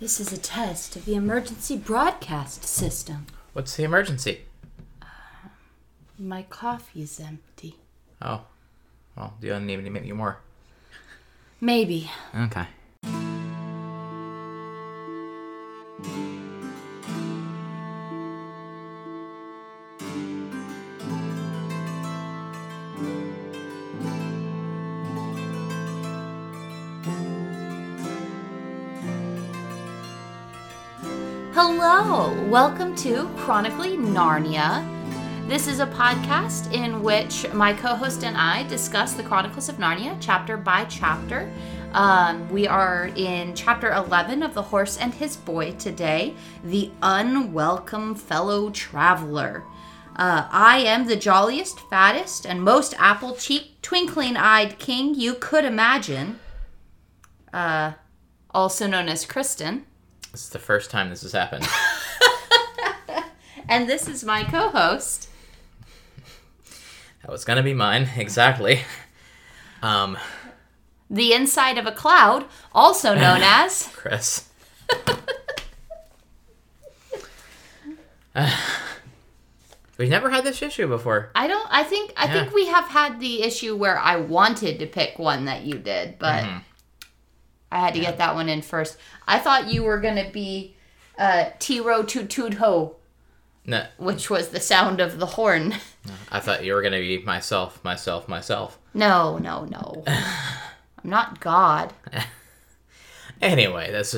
This is a test of the emergency broadcast system. What's the emergency? Uh, my coffee's empty. Oh, well, do you need me to make you more? Maybe. Okay. Welcome to Chronically Narnia. This is a podcast in which my co host and I discuss the Chronicles of Narnia chapter by chapter. Um, we are in chapter 11 of The Horse and His Boy today, The Unwelcome Fellow Traveler. Uh, I am the jolliest, fattest, and most apple cheeked, twinkling eyed king you could imagine, uh, also known as Kristen. This is the first time this has happened. And this is my co host. that was gonna be mine, exactly. Um, the inside of a cloud, also known as. Chris. We've never had this issue before. I don't. I think. I think we have had the issue where I wanted to pick one that you did, but Mm-hmm. I had to get that one in first. I thought you were gonna be uh, Tiro Ho, No, which was the sound of the horn. I thought you were gonna be myself, myself, myself. No, no, no. I'm not God. Anyway, that's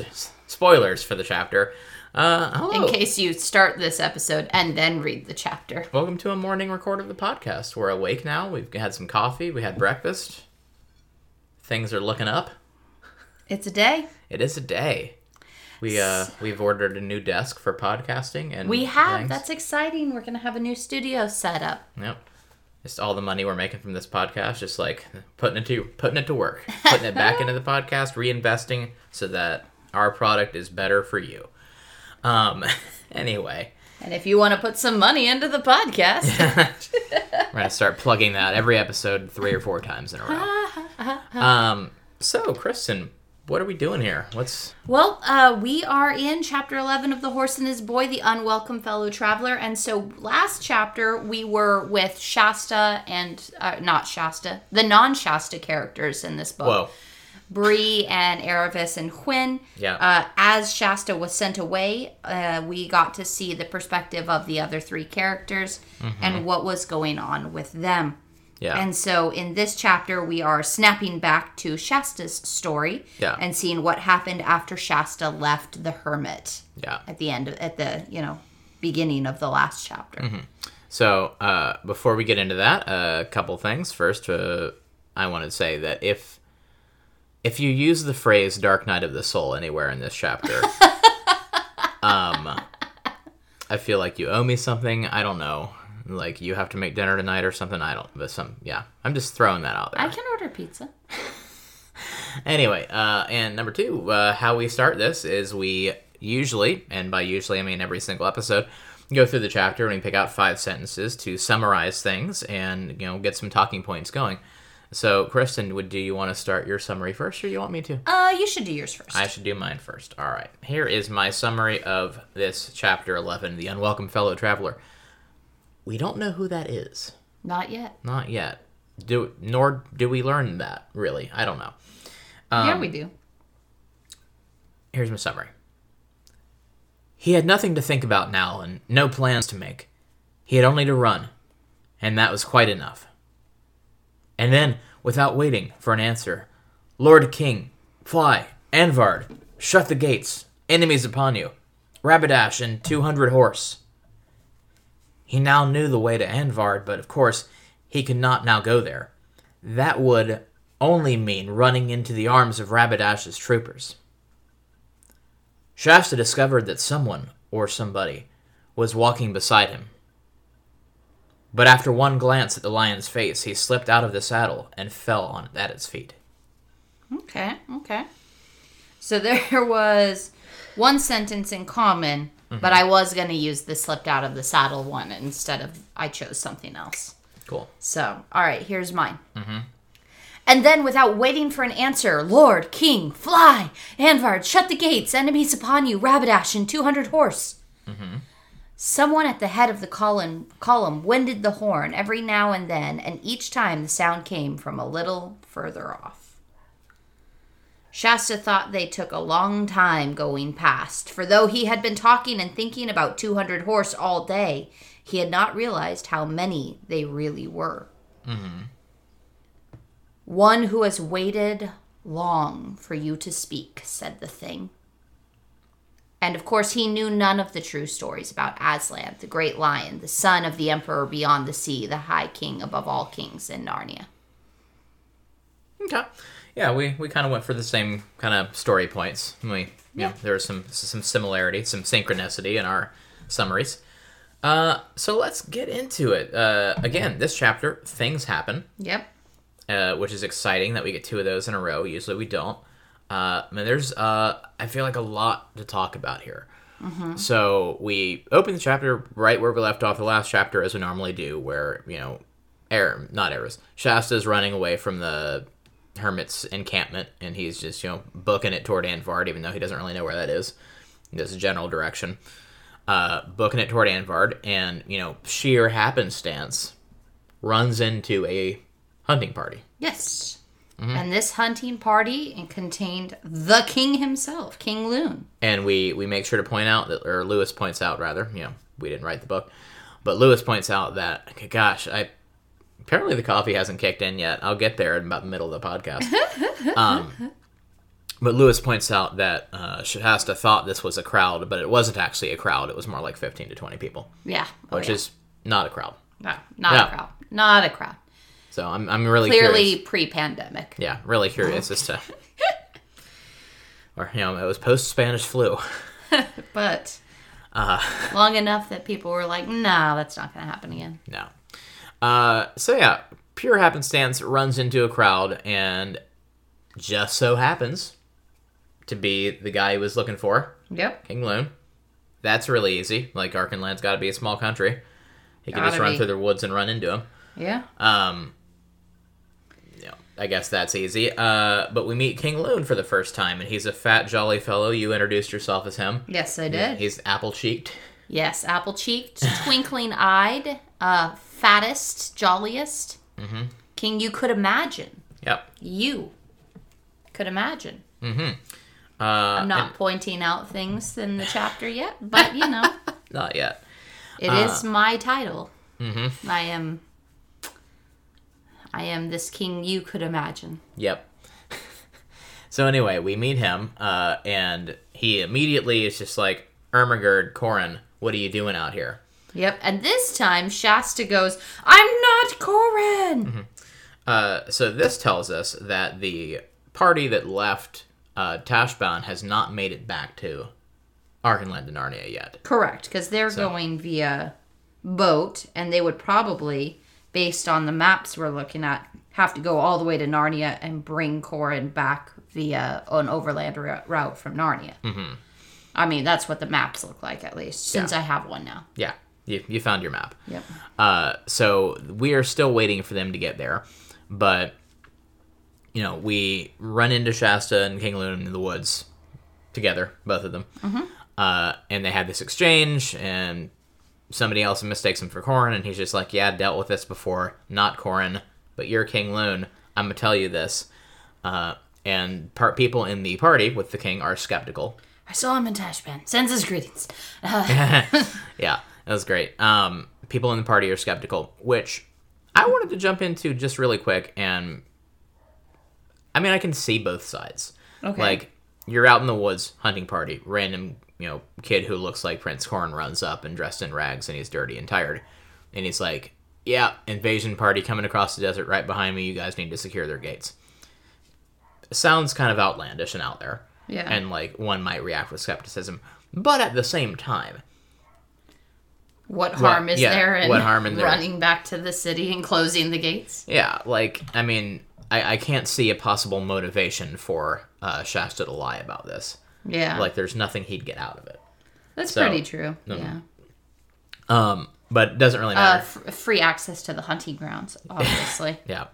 spoilers for the chapter. Uh, hello. In case you start this episode and then read the chapter. Welcome to a morning record of the podcast. We're awake now. We've had some coffee. We had breakfast. Things are looking up. It's a day. It is a day. We uh we've ordered a new desk for podcasting and We have. things. That's exciting. We're gonna have a new studio set up. Yep. Just all the money we're making from this podcast, just like putting it to putting it to work, putting it back into the podcast, reinvesting so that our product is better for you. Um. Anyway, And if you want to put some money into the podcast, we're gonna start plugging that every episode three or four times in a row. Um. So, Kristen, what are we doing here? What's well, uh, we are in chapter 11 of The Horse and His Boy, The Unwelcome Fellow Traveler. And so last chapter, we were with Shasta and, uh, not Shasta, the non Shasta characters in this book. whoa? Bree and Aravis and Quinn. Yeah. Uh, as Shasta was sent away, uh, we got to see the perspective of the other three characters and what was going on with them. Yeah. And so in this chapter, we are snapping back to Shasta's story Yeah. and seeing what happened after Shasta left the hermit yeah. at the end, at the, you know, beginning of the last chapter. So, uh, before we get into that, a couple things. First, uh, I want to say that if if you use the phrase "dark night of the soul" anywhere in this chapter, um, I feel like you owe me something. I don't know, like you have to make dinner tonight or something. I don't, but some, yeah. I'm just throwing that out there. I can order pizza. Anyway, uh, and number two, uh, how we start this is we usually, and by usually I mean every single episode, go through the chapter and we pick out five sentences to summarize things and you know get some talking points going. So, Kristen, would do you want to start your summary first, or you want me to? Uh, you should do yours first. I should do mine first. All right. Here is my summary of this chapter 11, The Unwelcome Fellow Traveler. We don't know who that is. Not yet. Not yet. Do nor do we learn that, really. I don't know. yeah, um, we do. Here's my summary. He had nothing to think about now and no plans to make. He had only to run, and that was quite enough. And then, without waiting for an answer, Lord King, fly, Anvard, shut the gates, enemies upon you, Rabadash and 200 horse. He now knew the way to Anvard, but of course, he could not now go there. That would only mean running into the arms of Rabadash's troopers. Shasta discovered that someone, or somebody, was walking beside him. But after one glance at the lion's face, he slipped out of the saddle and fell on at its feet. Okay, okay. So there was one sentence in common, but I was going to use the slipped out of the saddle one instead of I chose something else. Cool. So, all right, here's mine. And then, without waiting for an answer, Lord, King, fly! Anvard, shut the gates! Enemies upon you! Rabadash and 200 horse! Someone at the head of the column, column winded the horn every now and then, and each time the sound came from a little further off. Shasta thought they took a long time going past, for though he had been talking and thinking about 200 horse all day, he had not realized how many they really were. Mm-hmm. One who has waited long for you to speak, said the thing. And of course, he knew none of the true stories about Aslan, the great lion, the son of the emperor beyond the sea, the high king above all kings in Narnia. Okay. Yeah, we, we kind of went for the same kind of story points. We, you Yeah. know, there was some some similarity, some synchronicity in our summaries. Uh, so let's get into it. Uh, again, this chapter, things happen, Yep. uh, which is exciting that we get two of those in a row. Usually we don't. Uh, I mean, there's, uh, I feel like a lot to talk about here. So we open the chapter right where we left off the last chapter, as we normally do, where you know, Air, not errors. Shasta is running away from the hermit's encampment, and he's just you know booking it toward Anvard, even though he doesn't really know where that is. There's a general direction. Uh, booking it toward Anvard, and you know, sheer happenstance, runs into a hunting party. Yes. And this hunting party contained the king himself, King Lune. and we we make sure to point out that or lewis points out rather you know we didn't write the book but lewis points out that gosh i apparently the coffee hasn't kicked in yet i'll get there in about the middle of the podcast um, but lewis points out that uh, shasta thought this was a crowd but it wasn't actually a crowd it was more like 15 to 20 people Yeah. Oh, which yeah. is not a crowd no, not Yeah. a crowd. Not a crowd. so i'm, I'm really Clearly curious. pre-pandemic. yeah really curious as to or you know it was post spanish flu But Uh. long enough that people were like, "No, that's not going to happen again." No. Uh, so yeah, pure happenstance runs into a crowd and just so happens to be the guy he was looking for, Yep. King Lune. That's really easy. Like Archenland's got to be a small country. He can just Gotta run be. through the woods and run into him. Yeah. Um, you know, I guess that's easy. Uh, but we meet King Lune for the first time, and he's a fat, jolly fellow. You introduced yourself as him. Yes, I did. He's apple cheeked. Yes, apple cheeked, twinkling eyed, uh, fattest, jolliest Mm-hmm. king you could imagine. Yep. You could imagine. Uh, I'm not pointing out things in the chapter yet, but you know, not yet. it is my title. Mm-hmm. I am. I am this king you could imagine. Yep. so anyway, we meet him, uh, and he immediately is just like, Ermagerd, Corin, what are you doing out here? Yep, and this time Shasta goes, "I'm not Corin." Uh, so this tells us that the party that left uh, Tashbaan has not made it back to Archenland and Narnia yet. Correct, because they're going via boat, and they would probably, based on the maps we're looking at, have to go all the way to Narnia and bring Corin back via an overland ru- route from Narnia. Mm-hmm. I mean, that's what the maps look like, at least, since Yeah. I have one now. Yeah, you, you found your map. Yep. Uh, so we are still waiting for them to get there, but you know we run into Shasta and King Lune in the woods together, both of them, uh, and they have this exchange, and somebody else mistakes him for Corin, and he's just like, "Yeah, I dealt with this before, not Corin, but you're King Lune. I'm gonna tell you this." Uh, and part people in the party with the king are skeptical. I saw him in Tashbaan. Sends his greetings. Yeah, that was great. Um, people in the party are skeptical, which I wanted to jump into just really quick. And I mean, I can see both sides. Okay. Like, you're out in the woods, hunting party, random, you know, kid who looks like Prince Corin runs up and dressed in rags and he's dirty and tired. And he's like, Yeah, invasion party coming across the desert right behind me. You guys need to secure their gates. Sounds kind of outlandish and out there yeah. and like one might react with skepticism but at the same time what harm is yeah, there in what harm in there? running back to the city and closing the gates? yeah like i mean i, I can't see a possible motivation for uh, shasta to lie about this Yeah. like there's nothing he'd get out of it That's so- pretty true. Yeah. um but it doesn't really Uh, matter f- free access to the hunting grounds, obviously. yeah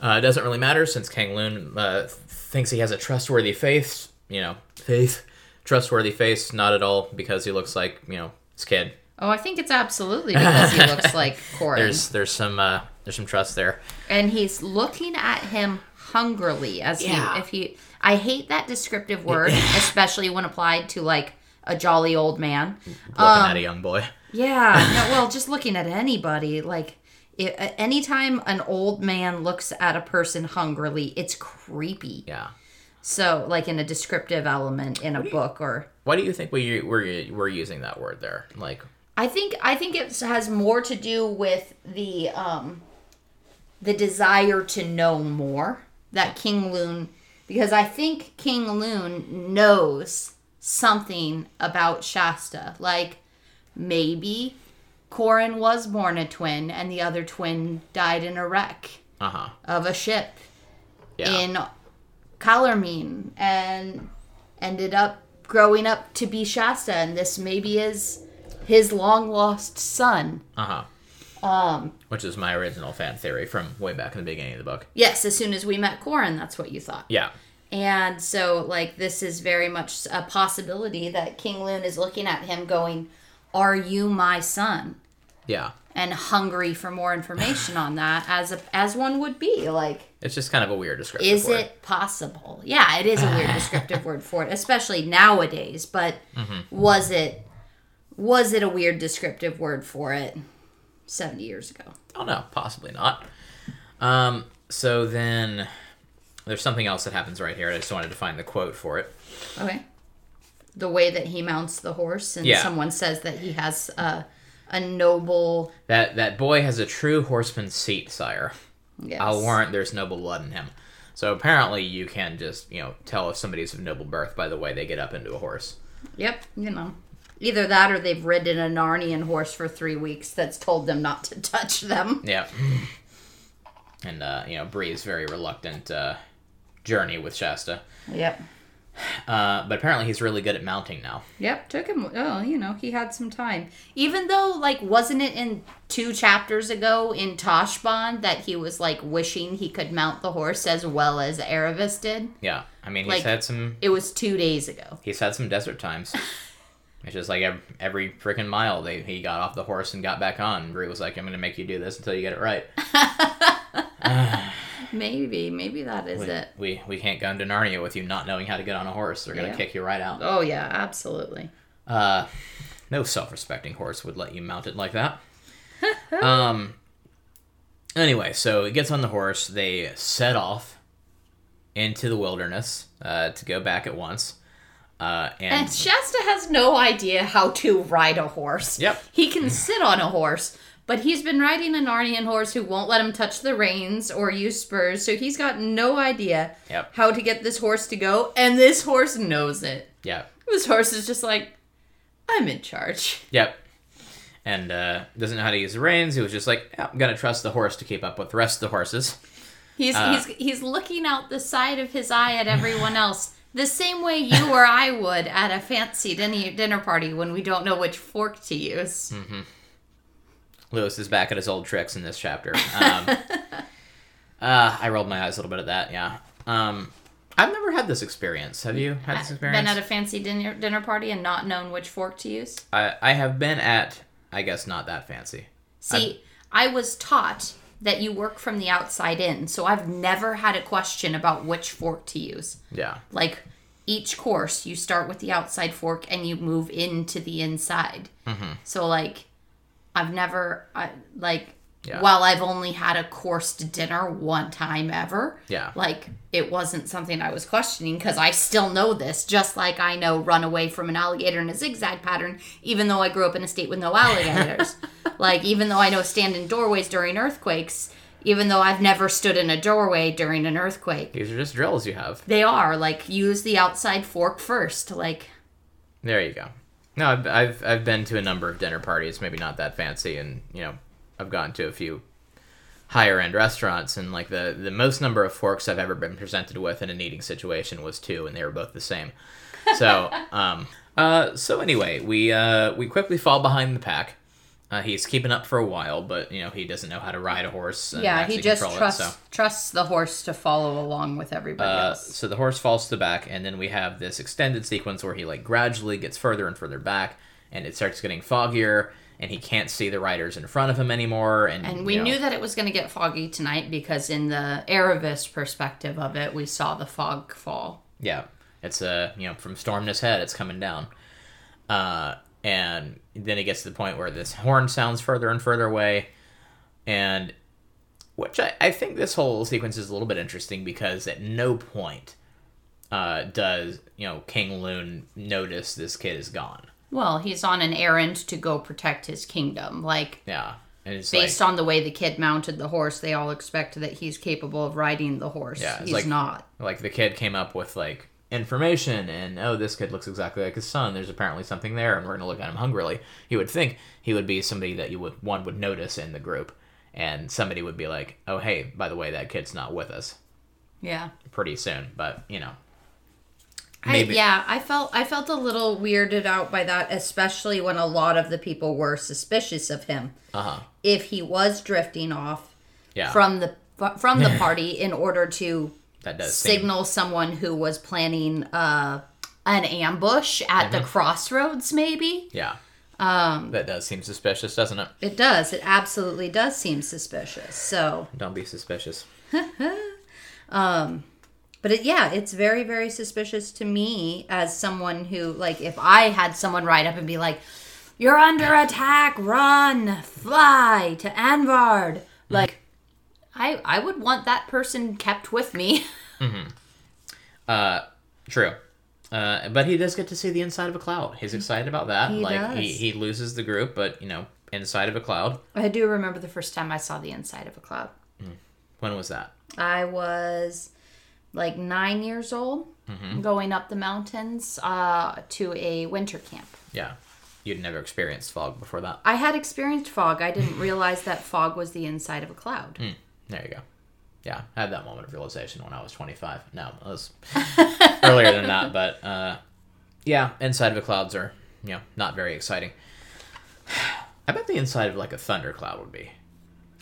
Uh, it doesn't really matter since Kang Lune uh, thinks he has a trustworthy face. You know, faith, trustworthy face. Not at all because he looks like you know his kid. Oh, I think it's absolutely because he looks like Corin. There's there's some uh, there's some trust there. and he's looking at him hungrily as Yeah. he if he I hate that descriptive word, especially when applied to like a jolly old man. Looking Um, at a young boy. Yeah, no, well, just looking at anybody, like it, anytime an old man looks at a person hungrily, it's creepy. Yeah. So, like in a descriptive element in a book, or Why do you think we we're we're using that word there? Like, I think I think it has more to do with the um, the desire to know more that King Lune, because I think King Lune knows something about Shasta, like maybe Corin was born a twin and the other twin died in a wreck uh huh. of a ship Yeah. in Calormene and ended up growing up to be Shasta, and this maybe is his long lost son. Uh huh. Um, Which is my original fan theory from way back in the beginning of the book. yes, as soon as we met Corin, that's what you thought. Yeah. And so, like, this is very much a possibility that King Lune is looking at him going, Are you my son? Yeah. And hungry for more information on that, as a, as one would be. Like, It's just kind of a weird description. is it possible? Yeah, it is a weird descriptive word for it, especially nowadays. But was it was it a weird descriptive word for it seventy years ago? Oh no, possibly not. Um. So then, there's something else that happens right here. I just wanted to find the quote for it. Okay. The way that he mounts the horse, and Yeah. someone says that he has a a noble. That that boy has a true horseman's seat, sire. Yes. I'll warrant there's noble blood in him. So apparently, you can just you know tell if somebody's of noble birth by the way they get up into a horse. Yep. You know. Either that, or they've ridden a Narnian horse for three weeks that's told them not to touch them. Yeah. And uh, you know, Bree's very reluctant uh, journey with Shasta. Yep. Uh, but apparently, he's really good at mounting now. Yep, took him. Oh, you know, he had some time. Even though, like, wasn't it in two chapters ago in Tashbaan that he was like wishing he could mount the horse as well as Aravis did? Yeah, I mean, he's Like- had some It was two days ago. he's had some desert times. it's just like every, every freaking mile they he got off the horse and got back on. Bree was like, "I'm gonna make you do this until you get it right." Maybe, maybe that is We, it. we we can't go into Narnia with you not knowing how to get on a horse. They're gonna Yeah. kick you right out. Oh yeah, absolutely. Uh, no self-respecting horse would let you mount it like that. um. Anyway, so he gets on the horse. They set off into the wilderness uh, to go back at once. Uh, and, And Shasta has no idea how to ride a horse. Yep. He can sit on a horse, but he's been riding a Narnian horse who won't let him touch the reins or use spurs, so he's got no idea Yep. how to get this horse to go, and this horse knows it. yeah, This horse is just like, I'm in charge. Yep. And uh, doesn't know how to use the reins. He was just like, yeah, I'm gonna trust the horse to keep up with the rest of the horses. He's Uh. he's he's looking out the side of his eye at everyone else. The same way you or I would at a fancy dinner dinner party when we don't know which fork to use. Lewis is back at his old tricks in this chapter. Um, uh, I rolled my eyes a little bit at that. Yeah. Um, I've never had this experience. Have you had this experience? Been at a fancy dinner dinner party and not known which fork to use. I, I have been at, I guess, not that fancy. See, I was taught that you work from the outside in, so I've never had a question about which fork to use. Yeah. Like each course, you start with the outside fork and you move into the inside. Mm-hmm. So like, I've never I, like. Yeah. While I've only had a coursed dinner one time ever, Yeah. like it wasn't something I was questioning because I still know this, just like I know run away from an alligator in a zigzag pattern, even though I grew up in a state with no alligators. like even though I know stand in doorways during earthquakes, even though I've never stood in a doorway during an earthquake. These are just drills you have. They are like use the outside fork first. Like There you go. No, I've, I've I've been to a number of dinner parties, maybe not that fancy, and you know, I've gone to a few higher end restaurants, and like the the most number of forks I've ever been presented with in an eating situation was two, and they were both the same. So, um, uh, so anyway, we uh we quickly fall behind the pack. Uh, he's keeping up for a while, but you know he doesn't know how to ride a horse. And Yeah, he just trusts It, so. trusts the horse to follow along with everybody Uh, else. so the horse falls to the back, and then we have this extended sequence where he like gradually gets further and further back, and it starts getting foggier, and he can't see the riders in front of him anymore. And And we you know, knew that it was going to get foggy tonight because in the Aravis perspective of it, we saw the fog fall. Yeah, it's a you know from Stormness Head, it's coming down, uh, and then it gets to the point where this horn sounds further and further away, and which I, I think this whole sequence is a little bit interesting because at no point uh, does you know King Loon notice this kid is gone. Well, he's on an errand to go protect his kingdom. Like, Yeah, based like on the way the kid mounted the horse, they all expect that he's capable of riding the horse. Yeah, he's like- not. like the kid came up with like information and oh this kid looks exactly like his son there's apparently something there and we're going to look at him hungrily he would think he would be somebody that you would one would notice in the group and somebody would be like oh hey by the way that kid's not with us Yeah. pretty soon but you know I, yeah, I felt I felt a little weirded out by that, especially when a lot of the people were suspicious of him. uh-huh If he was drifting off yeah from the from the party in order to does seem signal someone who was planning uh, an ambush at Mm-hmm. the crossroads, maybe. yeah um that does seem suspicious doesn't it It does. It absolutely does seem suspicious. So, don't be suspicious but it, yeah, it's very, very suspicious to me as someone who, like, if I had someone ride up and be like, "You're under attack! Run! Fly to Anvard!" Like, I I would want that person kept with me. mm-hmm. Uh, true. Uh, but he does get to see the inside of a cloud. He's excited about that. He like he, does. he loses the group, but you know, inside of a cloud. I do remember the first time I saw the inside of a cloud. When was that? I was like nine years old, going up the mountains uh, to a winter camp. Yeah. You'd never experienced fog before that. I had experienced fog. I didn't realize that fog was the inside of a cloud. There you go. Yeah, I had that moment of realization when I was 25. No, it was earlier than that, but uh, yeah, inside of the clouds are, you know, not very exciting. I bet the inside of like a thundercloud would be.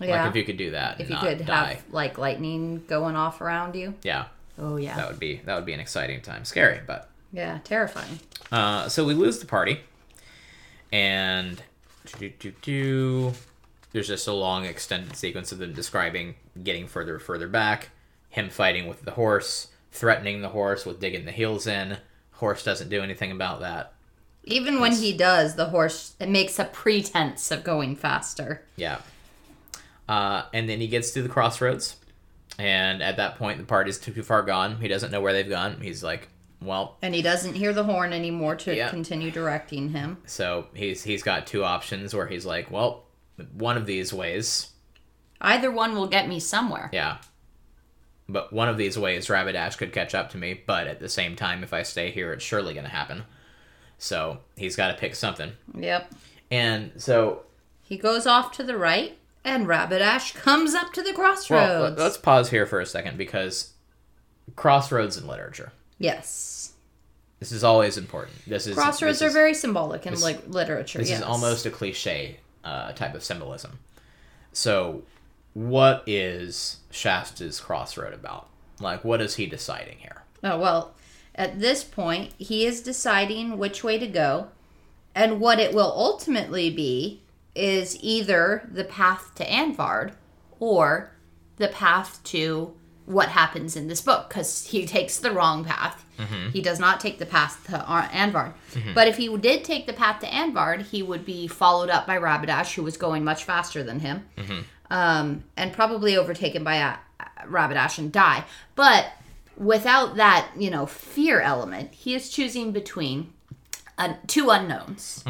Yeah. Like if you could do that if you could die. have like lightning going off around you. Yeah, Oh yeah. that would be that would be an exciting time. Scary, but Yeah, terrifying. Uh, so we lose the party, and do-do-do-do. there's just a long extended sequence of them describing getting further and further back, him fighting with the horse, threatening the horse with digging the heels in. Horse doesn't do anything about that. Even when he does, the horse it makes a pretense of going faster. Yeah. Uh, and then he gets to the crossroads, and at that point the party's too, too far gone. He doesn't know where they've gone. He's like, well, And he doesn't hear the horn anymore to Yeah. continue directing him. so he's he's got two options where he's like, well, one of these ways Either one will get me somewhere. Yeah. But one of these ways, Rabadash could catch up to me, but at the same time, if I stay here, it's surely going to happen. So he's got to pick something. Yep. And so, He goes off to the right, and Rabadash comes up to the crossroads. let- let's pause here for a second because crossroads in literature. yes. This is always important. This is Crossroads this are is- very symbolic in this- like literature. This yes. is almost a cliche uh, type of symbolism. So, what is Shasta's crossroad about? Like, what is he deciding here? Oh, well, at this point, he is deciding which way to go, and what it will ultimately be is either the path to Anvard or the path to what happens in this book because he takes the wrong path. He does not take the path to Ar- Anvard. But if he did take the path to Anvard, he would be followed up by Rabadash, who was going much faster than him, um, and probably overtaken by uh, Rabadash and die. But without that, you know, fear element, he is choosing between uh, two unknowns.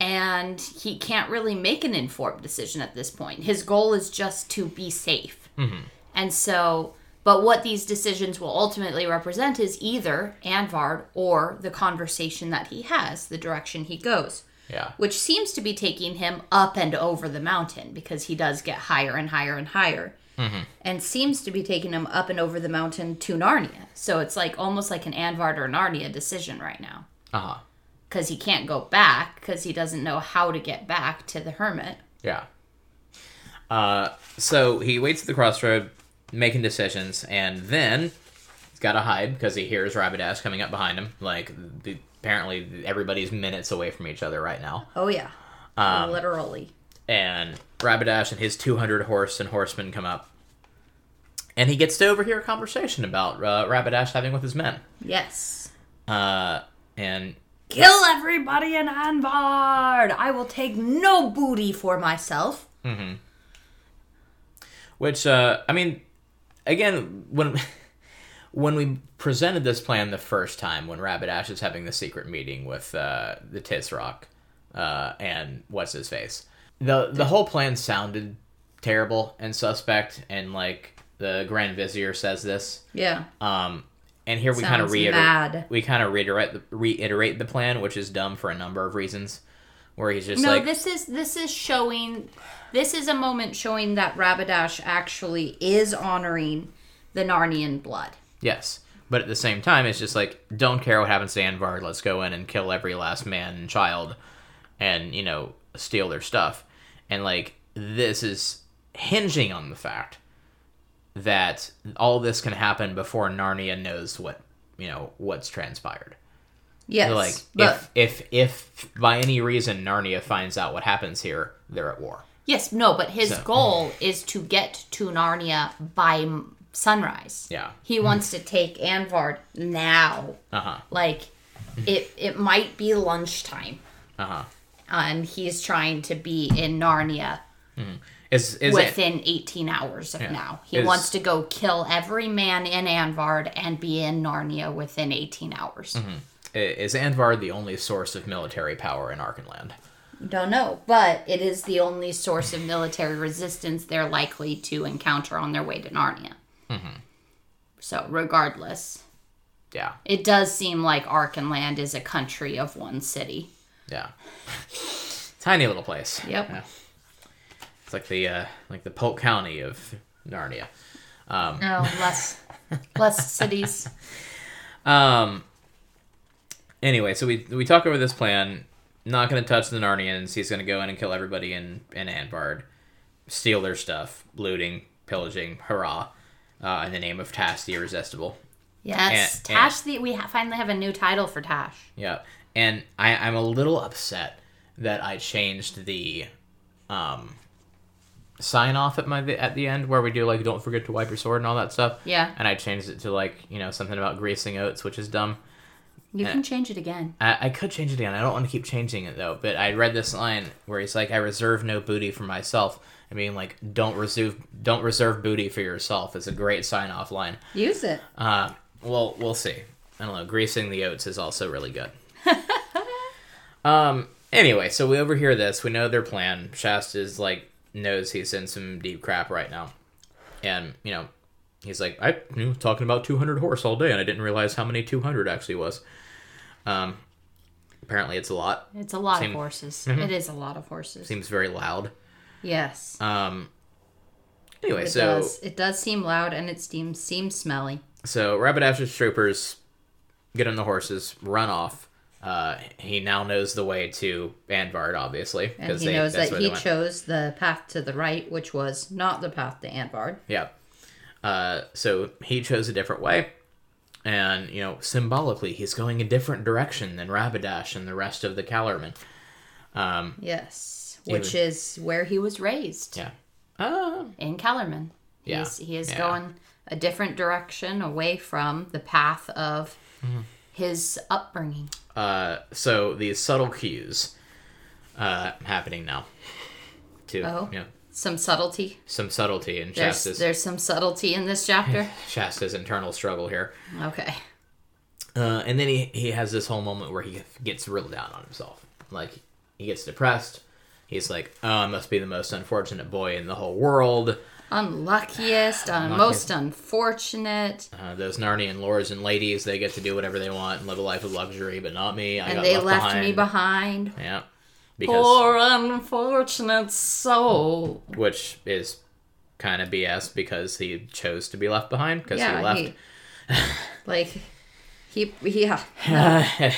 And he can't really make an informed decision at this point. His goal is just to be safe. And so, but what these decisions will ultimately represent is either Anvard or the conversation that he has, the direction he goes Yeah. which seems to be taking him up and over the mountain because he does get higher and higher and higher. And seems to be taking him up and over the mountain to Narnia. So it's like almost like an Anvard or Narnia decision right now. Uh huh. Because he can't go back because he doesn't know how to get back to the hermit. Yeah. Uh, so he waits at the crossroad, making decisions, and then he's got to hide because he hears Rabadash coming up behind him. Like, the, apparently, everybody's minutes away from each other right now. Oh yeah, literally. And Rabadash and his 200 horse and horsemen come up. And he gets to overhear a conversation about uh, Rabadash having with his men. Yes. Uh, and Kill everybody in Anvard. I will take no booty for myself. Which, uh, I mean, again, when when we presented this plan the first time, when Rabadash is having the secret meeting with uh, the Tisroc uh, and what's his face, the the whole plan sounded terrible and suspect, and like the Grand Vizier says this. Yeah. Um, and here we kind of reiterate we kind of reiterate the, reiterate the plan, which is dumb for a number of reasons. Where he's just No, like, this is this is showing. This is a moment showing that Rabadash actually is honoring the Narnian blood. Yes. But at the same time, it's just like, don't care what happens to Anvar. Let's go in and kill every last man and child and, you know, steal their stuff. And, like, this is hinging on the fact that all this can happen before Narnia knows what, you know, what's transpired. Yes, like, but if, if, if by any reason Narnia finds out what happens here, they're at war. yes, no, but his So- goal is to get to Narnia by sunrise. Yeah. He wants to take Anvard now. Uh huh. Like, it it might be lunchtime, Uh huh. and he's trying to be in Narnia Is, is it, within 18 hours of now. He Is- wants to go kill every man in Anvard and be in Narnia within 18 hours. Mm-hmm. is Anvard the only source of military power in Archenland? Don't know, but it is the only source of military resistance they're likely to encounter on their way to Narnia. Mm-hmm. So, regardless, Yeah. it does seem like Archenland is a country of one city. Yeah. Tiny little place. Yep. Yeah. It's like the uh, like the Polk County of Narnia. No, less less cities. Um. Anyway, so we we talk over this plan. Not going to touch the Narnians. He's going to go in and kill everybody in in Anvard, steal their stuff, looting, pillaging, hurrah, uh, in the name of Tash the Irresistible. Yes, And- Tash. The we ha- finally have a new title for Tash. Yeah, and I, I'm a little upset that I changed the um, sign off at my at the end where we do like don't forget to wipe your sword and all that stuff. Yeah. and I changed it to like you know something about greasing oats, which is dumb. You can change it again. I, I could change it again. I don't want to keep changing it though. But I read this line where he's like, "I reserve no booty for myself." I mean, like, don't reserve don't reserve booty for yourself. It's a great sign off line. Use it. Uh, well, we'll see. I don't know. Greasing the oats is also really good. um. Anyway, so we overhear this. We know their plan. Shasta's like knows he's in some deep crap right now, and you know, he's like, I you know, talking about two hundred horse all day, and I didn't realize how many two hundred actually was. Um. Apparently, it's a lot. It's a lot Seem- of horses. It is a lot of horses. Seems very loud. yes. Um. Anyway, it so does. It does seem loud and it seems seems smelly. So rabbit Rabadash's troopers get on the horses, run off. Uh, he now knows the way to Anvard, obviously, And he they, knows that he chose the path to the right, which was not the path to Anvard. Yeah. Uh, so he chose a different way, and you know, symbolically, he's going a different direction than Rabadash and the rest of the Calormen. Um, Yes. Which Even- is where he was raised. yeah. Uh, In Calormen. Yeah, He's, he is yeah. going a different direction away from the path of Mm-hmm. His upbringing. uh, so these subtle cues uh, happening now. To Oh. know, Some subtlety. some subtlety in There's Shasta's there's some subtlety in this chapter. Shasta's internal struggle here. Okay. Uh, and then he, he has this whole moment where he gets real down on himself. Like, he gets depressed. He's like, oh, I must be the most unfortunate boy in the whole world. Unluckiest, uh, most unfortunate. Uh, those Narnian lords and ladies, they get to do whatever they want and live a life of luxury, but not me. I And they left, left behind. me behind. Yeah. Because, Poor unfortunate soul. which is kind of BS because he chose to be left behind because Yeah, he left. he, like he yeah.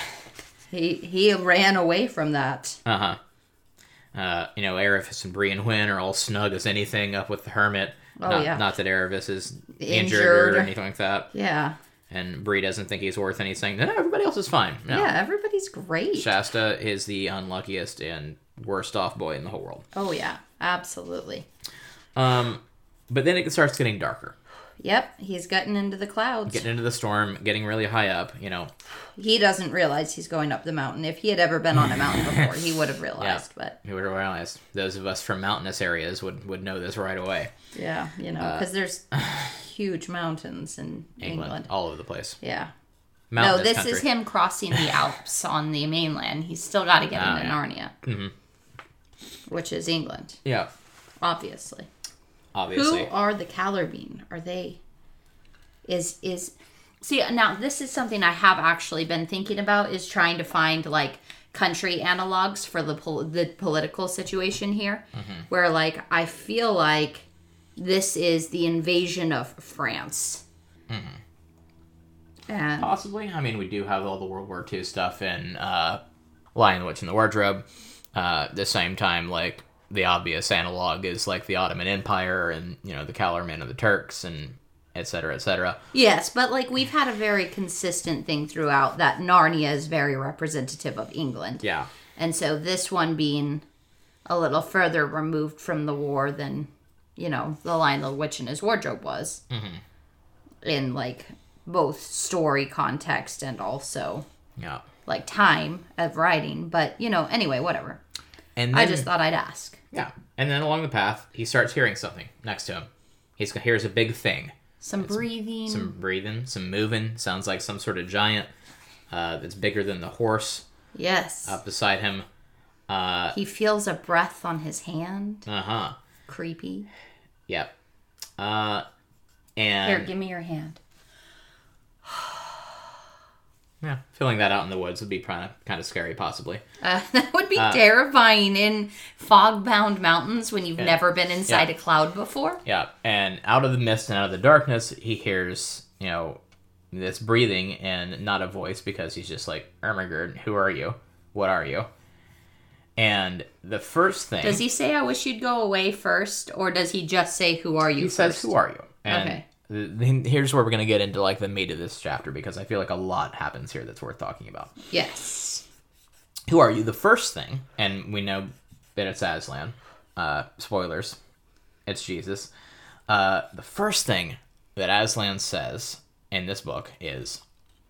He he ran away from that. Uh huh. Uh, you know, Aravis and Bree and Hwin are all snug as anything up with the hermit. Oh, not, yeah. Not that Aravis is injured, Injured. or anything like that. Yeah. And Bree doesn't think he's worth anything. No, everybody else is fine. No. Yeah, everybody's great. Shasta is the unluckiest and worst off boy in the whole world. Oh yeah, absolutely. Um, but then it starts getting darker, Yep, he's getting into the clouds. getting into the storm, getting really high up. You know, he doesn't realize he's going up the mountain. If he had ever been on a mountain before, he would have realized. yeah, But he would have realized. those of us from mountainous areas would would know this right away. yeah, you know, Uh, because there's huge mountains in England, England. all over the place. Yeah. Mountainous no, this country. is him crossing the Alps on the mainland. He's still got to get Ah, into yeah. Narnia, mm-hmm. which is England, Yeah, obviously. Obviously. Who are the Callerbine? Are they? Is is see now? This is something I have actually been thinking about. Is trying to find like country analogs for the pol- the political situation here, where like I feel like this is the invasion of France. And Possibly. I mean, we do have all the World War II stuff in uh, Lion, the Witch, and the Wardrobe. Uh, at the same time, like the obvious analog is like the Ottoman Empire and you know the Calormen and the Turks and et cetera, et cetera. Yes, but like we've had a very consistent thing throughout that Narnia is very representative of England. Yeah, And so this one being a little further removed from the war than, you know, The Lion, the Witch, and His Wardrobe was. Mm-hmm. In like both story context and also yeah. like time of writing. But, you know, anyway, whatever. And then, I just thought I'd ask. Yeah. And then along the path, he starts hearing something next to him. He hears a big thing. Some breathing. Some breathing, some moving. Sounds like some sort of giant uh, that's bigger than the horse yes. up beside him. Uh he feels a breath on his hand. Uh huh. Creepy. Yep. Uh, Here, and give me your hand. Yeah, filling that out in the woods would be kind of kind of scary, possibly. Uh, that would be terrifying in fog-bound mountains when you've Yeah. never been inside Yeah. a cloud before. Yeah, and out of the mist and out of the darkness, he hears you know this breathing and not a voice because he's just like Ermagerd, who are you? What are you? And the first thing Does he say, "I wish you'd go away first, or does he just say, "Who are you?" he says, "Who are you?" And Okay. Here's where we're gonna get into like the meat of this chapter because I feel like a lot happens here that's worth talking about. Yes. who are you? The first thing, and we know that it's Aslan. Uh, spoilers, it's Jesus. Uh, the first thing that Aslan says in this book is,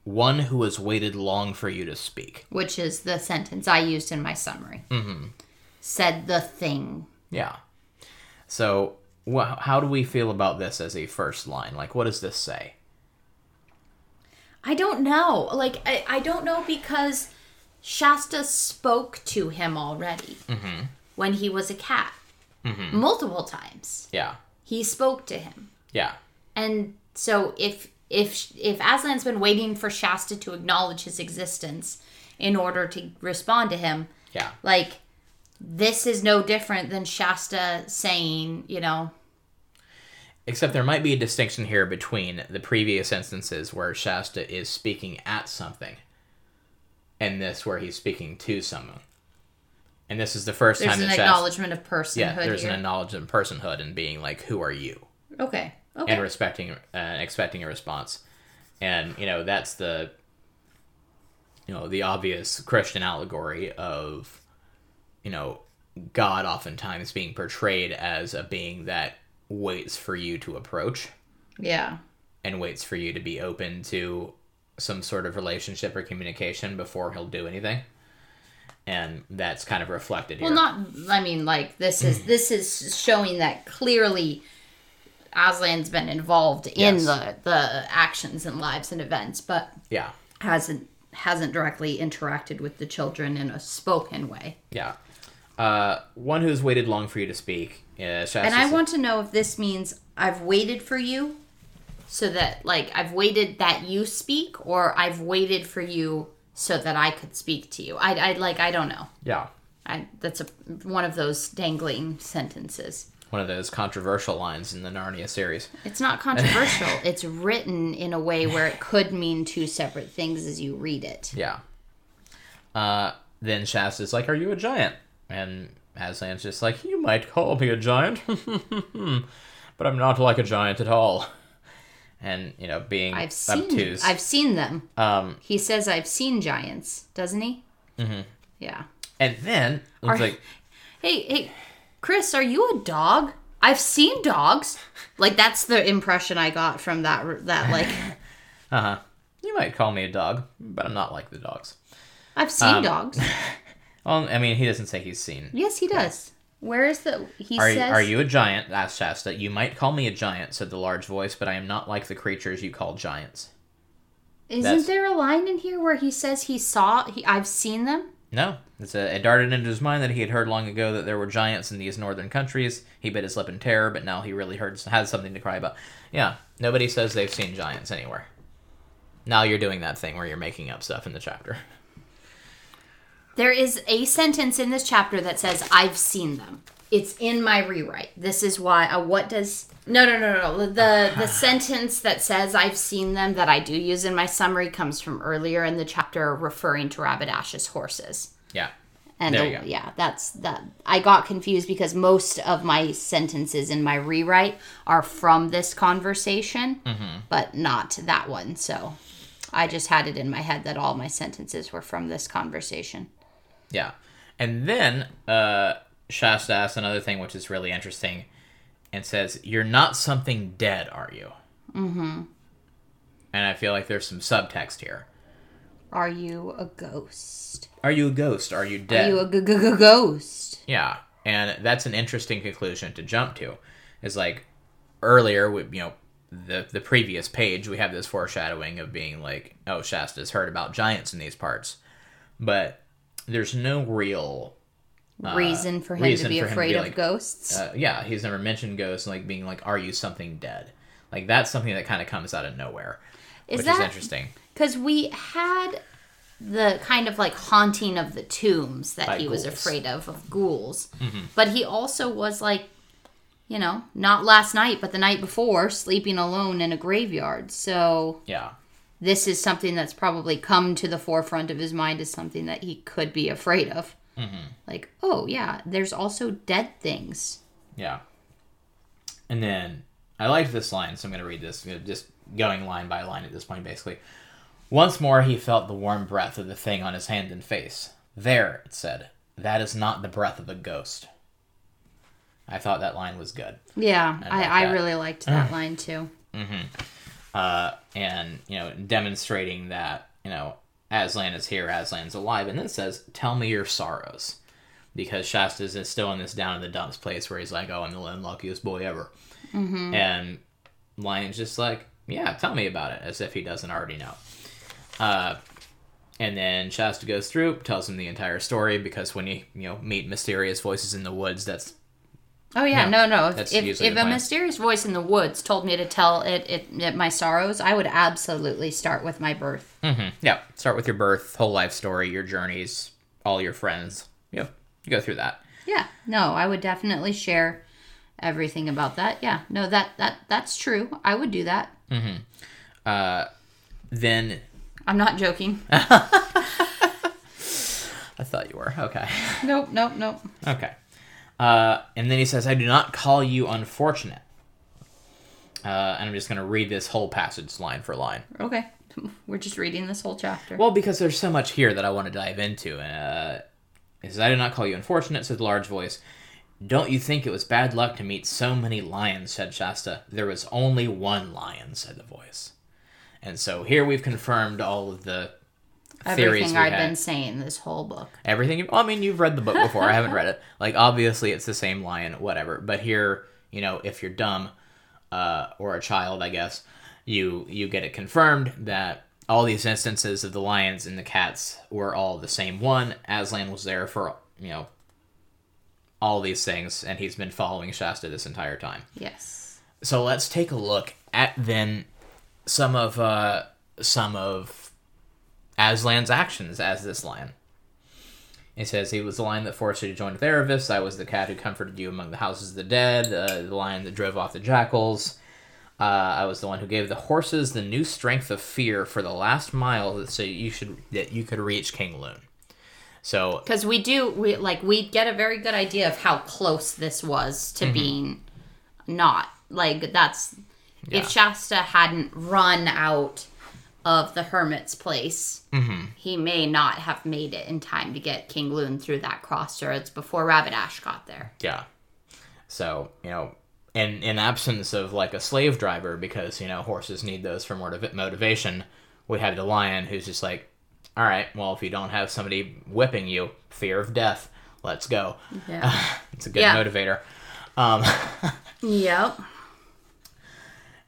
"One who has waited long for you to speak." Which is the sentence I used in my summary. Mm-hmm. Said the thing. Yeah. So, wh- how do we feel about this as a first line? Like, what does this say? I don't know. Like, I, I don't know because Shasta spoke to him already mm-hmm. when he was a cat. Mm-hmm. Multiple times. Yeah. He spoke to him. Yeah. And so if if if Aslan's been waiting for Shasta to acknowledge his existence in order to respond to him, Yeah. like this is no different than Shasta saying, you know, Except there might be a distinction here between the previous instances where Shasta is speaking at something and this where he's speaking to someone. And this is the first there's time an Shasta, acknowledgement of personhood yeah, there's here. an acknowledgement of personhood and being like, "Who are you?" okay. Okay. and respecting uh, expecting a response. And you know that's the you know the obvious Christian allegory of you know God oftentimes being portrayed as a being that waits for you to approach yeah. and waits for you to be open to some sort of relationship or communication before he'll do anything. And that's kind of reflected here. Well, not. I mean, like this is this is showing that clearly. Aslan's been involved in Yes. the the actions and lives and events, but yeah. hasn't hasn't directly interacted with the children in a spoken way. Yeah. Uh, one who's waited long for you to speak. Uh, Shasta And I want to know if this means I've waited for you so that like I've waited that you speak or I've waited for you so that I could speak to you. I I like I don't know. Yeah. I that's a one of those dangling sentences. One of those controversial lines in the Narnia series. It's not controversial. it's written in a way where it could mean two separate things as you read it. Yeah. Uh, then Shasta's like, "Are you a giant?" And Aslan's just like, "You might call me a giant, but I'm not like a giant at all." And you know, being I've seen obtuse. I've seen them. Um, He says I've seen giants, doesn't he? Mm-hmm. Yeah. and then it's Are- like, Hey, hey, Chris, are you a dog? I've seen dogs. Like that's the impression I got from that that like uh huh. You might call me a dog, but I'm not like the dogs. I've seen Um, dogs. Well, I mean, he doesn't say he's seen. Yes, he does. Where is the he Are, says are you a giant? asked Shasta. You might call me a giant, said the large voice, but I am not like the creatures you call giants. Isn't that's- there a line in here where he says he saw he I've seen them? No, it's a, it darted into his mind that he had heard long ago that there were giants in these northern countries. He bit his lip in terror, but now he really heard has something to cry about. Yeah, nobody says they've seen giants anywhere. Now you're doing that thing where you're making up stuff in the chapter. There is a sentence in this chapter that says I've seen them. It's in my rewrite. This is why uh, what does No, no, no, no. The the sentence that says I've seen them that I do use in my summary comes from earlier in the chapter referring to Rabadash's horses. Yeah, And There the- you go. yeah, that's that. I got confused because most of my sentences in my rewrite are from this conversation, Mm-hmm. but not that one. So I just had it in my head that all my sentences were from this conversation. Yeah. And then uh, Shasta asks another thing, which is really interesting, and says, "You're not something dead, are you?" Mm-hmm. And I feel like there's some subtext here. Are you a ghost? Are you a ghost? Are you dead? Are you a g- g- ghost? Yeah, and that's an interesting conclusion to jump to. Is like earlier, we, you know, the the previous page, we have this foreshadowing of being like, oh, Shasta's heard about giants in these parts, but there's no real, reason for him Uh, reason to be him to afraid be of like, ghosts. uh, yeah, he's never mentioned ghosts like being like, are you something dead? Like that's something that kind of comes out of nowhere, Is which that- is interesting. Because we had the kind of like haunting of the tombs that By he was afraid of, of ghouls. But he also was like, you know, not last night, but the night before, sleeping alone in a graveyard. So Yeah, this is something that's probably come to the forefront of his mind as something that he could be afraid of. Mm-hmm. Like, oh, yeah, there's also dead things. Yeah. And then I liked this line, so I'm going to read this, just going line by line at this point, basically. Once more, he felt the warm breath of the thing on his hand and face. There, it said, that is not the breath of a ghost. I thought that line was good. Yeah, like I, I really liked that mm. line too. Mm-hmm. Uh, and, you know, demonstrating that, you know, Aslan is here, Aslan's alive, and then says, Tell me your sorrows. Because Shasta's is still in this down in the dumps place where he's like, Oh, I'm the unluckiest boy ever. And Lion's just like, Yeah, tell me about it, as if he doesn't already know. Uh, and then Shasta goes through, tells him the entire story, because when you, you know, meet mysterious voices in the woods, that's Oh yeah, Yeah, no, no. If if, if a mysterious voice in the woods told me to tell it, it, it my sorrows, I would absolutely start with my birth. Mm-hmm. Yeah. Start with your birth, whole life story, your journeys, all your friends. Yeah. You go through that. Yeah, no, I would definitely share everything about that. Yeah, no, that that that's true. I would do that. Mm-hmm. Uh, Then I'm not joking. I thought you were. Okay. nope, nope, nope. Okay. Uh, and then he says, I do not call you unfortunate. Uh, and I'm just going to read this whole passage line for line. Okay, we're just reading this whole chapter. Well, because there's so much here that I want to dive into. Uh, it says, I do not call you unfortunate, said the large voice. Don't you think it was bad luck to meet so many lions, said Shasta. There was only one lion, said the voice. And so here we've confirmed all of the Everything I've had. been saying this whole book. Everything. you- Well, I mean, you've read the book before. I haven't read it. Like, obviously, it's the same lion, whatever. But here, you know, if you're dumb uh, or a child, I guess, you you get it confirmed that all these instances of the lions and the cats were all the same one. Aslan was there for you know all these things, and he's been following Shasta this entire time. Yes. So let's take a look at then some of uh, some of Aslan's actions as this lion. It says he was the lion that forced you to join with Aravis. I was the cat who comforted you among the houses of the dead. Uh, the lion that drove off the jackals. Uh, I was the one who gave the horses the new strength of fear for the last mile, that so you should that you could reach King Lune. So Because we do, we like we get a very good idea of how close this was to being not like that's if Shasta hadn't run out of the hermit's place, he may not have made it in time to get King Lune through that crossroads before Rabadash got there. Yeah. So, you know, in in absence of like a slave driver, because you know horses need those for motiv- motivation, we have the lion who's just like, all right, well, if you don't have somebody whipping you, fear of death, let's go. Yeah. It's a good Yeah. motivator. Um, yep.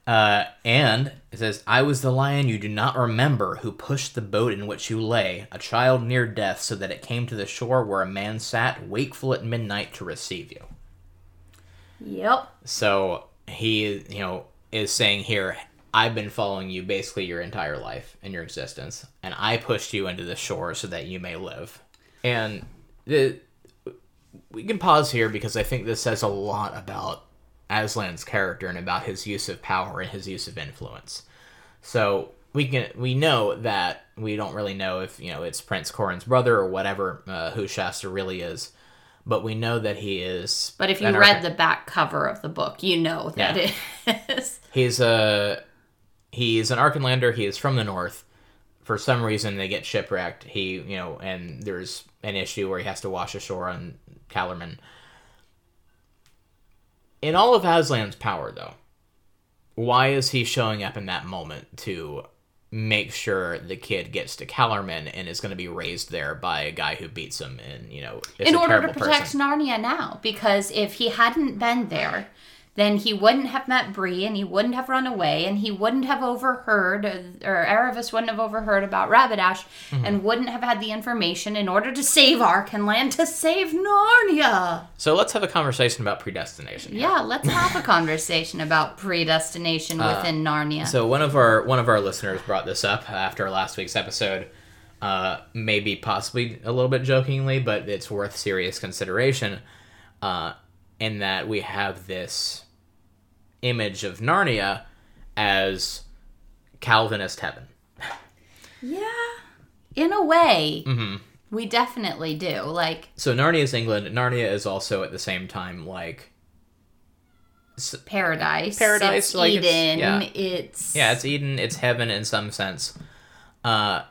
Uh, and it says, I was the lion you do not remember who pushed the boat in which you lay, a child near death, so that it came to the shore where a man sat, wakeful at midnight to receive you. Yep. So he, you know, is saying here, I've been following you basically your entire life and your existence, and I pushed you into the shore so that you may live. And the, we can pause here because I think this says a lot about Aslan's character and about his use of power and his use of influence. So we can we know that we don't really know if you know it's Prince Corin's brother or whatever uh, who Shasta really is, but we know that he is. But if you read arch- the back cover of the book, you know that Yeah. it is. He's a he's an Archenlander. He is from the north. For some reason, they get shipwrecked. He, you know, and there's an issue where he has to wash ashore on Calormen. In all of Aslan's power, though, why is he showing up in that moment to make sure the kid gets to Calormen and is going to be raised there by a guy who beats him and you know is in a order to protect person? Narnia now, because if he hadn't been there, then he wouldn't have met Bree, and he wouldn't have run away, and he wouldn't have overheard, or Aravis wouldn't have overheard about Rabadash, Mm-hmm. and wouldn't have had the information in order to save Archenland, to save Narnia. So let's have a conversation about predestination. Yeah, let's have a conversation about predestination within Narnia. Uh, So one of our one of our listeners brought this up after last week's episode, uh, maybe possibly a little bit jokingly, but it's worth serious consideration. Uh, in that we have this image of Narnia as Calvinist heaven. yeah, in a way, Mm-hmm. we definitely do. Like So Narnia is England. Narnia is also at the same time like paradise, Paradise, it's like, it's- Eden, yeah. it's yeah, it's Eden, it's heaven in some sense. Uh,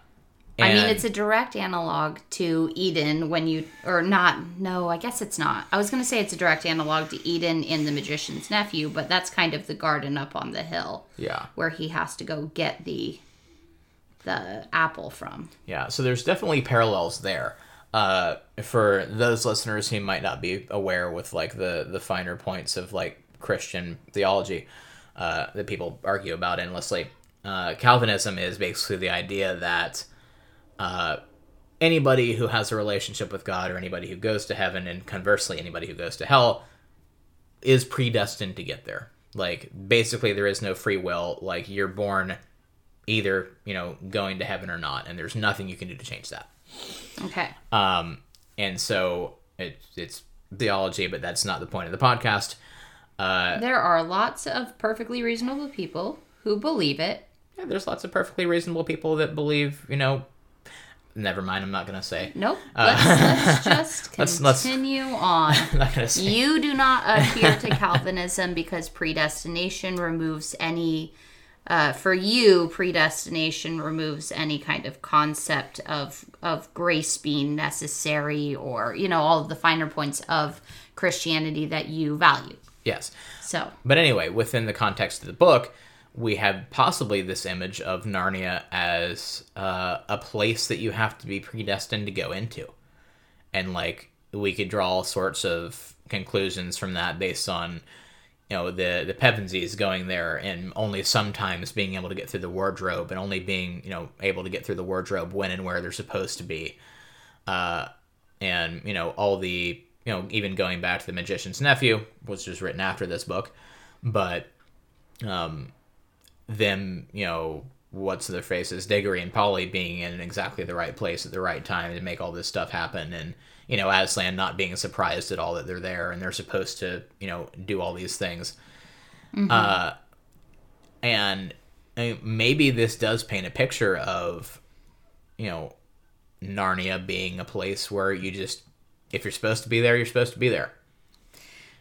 I mean, it's a direct analog to Eden when you, or not, no, I guess it's not. I was going to say it's a direct analog to Eden in The Magician's Nephew, but that's kind of the garden up on the hill yeah. where he has to go get the the apple from. Yeah, so there's definitely parallels there. Uh, for those listeners who might not be aware with like the the finer points of like Christian theology uh, that people argue about endlessly, uh, Calvinism is basically the idea that uh, anybody who has a relationship with God or anybody who goes to heaven, and conversely anybody who goes to hell, is predestined to get there. Like basically, there is no free will. Like you're born either you know going to heaven or not, and there's nothing you can do to change that. Okay. Um, and so it, it's theology, but that's not the point of the podcast. Uh, There are lots of perfectly reasonable people who believe it. yeah, there's lots of perfectly reasonable people that believe, you know. Never mind, I'm not gonna say. Nope. Let's, let's just Let's- let's- continue on. I'm not gonna say. You do not adhere to Calvinism because predestination removes any. Uh, for you, predestination removes any kind of concept of of grace being necessary, or you know all of the finer points of Christianity that you value. Yes. So But anyway, within the context of the book, we have possibly this image of Narnia as uh, a place that you have to be predestined to go into. And, like, we could draw all sorts of conclusions from that based on, you know, the, the Pevensies going there and only sometimes being able to get through the wardrobe and only being, you know, able to get through the wardrobe when and where they're supposed to be. Uh, and, you know, all the, you know, even going back to The Magician's Nephew, was written after this book, but um, them, you know, what's their faces, Diggory and Polly being in exactly the right place at the right time to make all this stuff happen, and you know, Aslan not being surprised at all that they're there and they're supposed to, you know, do all these things. Uh, and I mean, maybe this does paint a picture of, you know, Narnia being a place where you just, if you're supposed to be there, you're supposed to be there.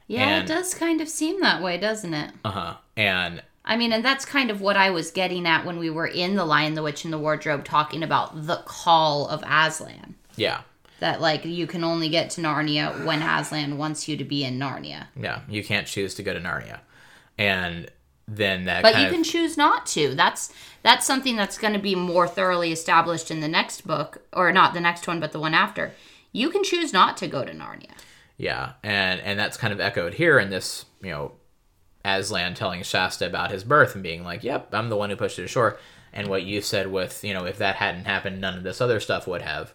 Yeah, And- it does kind of seem that way, doesn't it? Uh huh. And I mean, and that's kind of what I was getting at when we were in The Lion, the Witch, and the Wardrobe talking about the call of Aslan. yeah, That, like, you can only get to Narnia when Aslan wants you to be in Narnia. yeah, you can't choose to go to Narnia. And then that But you of, can choose not to. That's that's something that's going to be more thoroughly established in the next book, or not the next one, but the one after. You can choose not to go to Narnia. Yeah, and and that's kind of echoed here in this, you know, Aslan telling Shasta about his birth and being like, "Yep, I'm the one who pushed it ashore." And what you said with, you know, if that hadn't happened, none of this other stuff would have,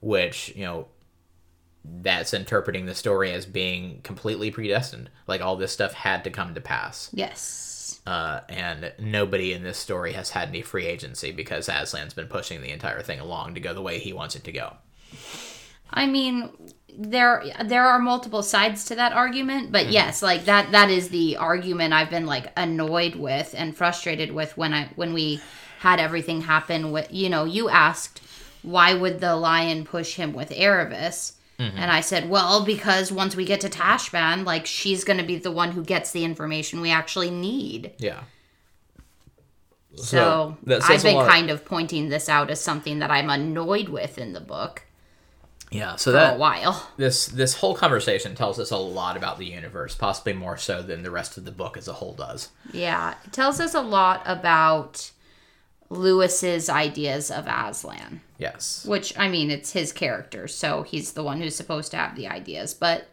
which you know, that's interpreting the story as being completely predestined. Like all this stuff had to come to pass, Yes. uh, and nobody in this story has had any free agency because Aslan's been pushing the entire thing along to go the way he wants it to go. I mean, there there are multiple sides to that argument, but yes, like that that is the argument I've been like annoyed with and frustrated with when I when we had everything happen with you know, you asked why would the lion push him with Aravis? And I said, well, because once we get to Tashbaan, like she's going to be the one who gets the information we actually need. Yeah. So, that I've been kind of pointing this out as something that I'm annoyed with in the book Yeah, so for that a while. this this whole conversation tells us a lot about the universe, possibly more so than the rest of the book as a whole does. Yeah, it tells us a lot about Lewis's ideas of Aslan, Yes. which I mean, it's his character, so he's the one who's supposed to have the ideas. But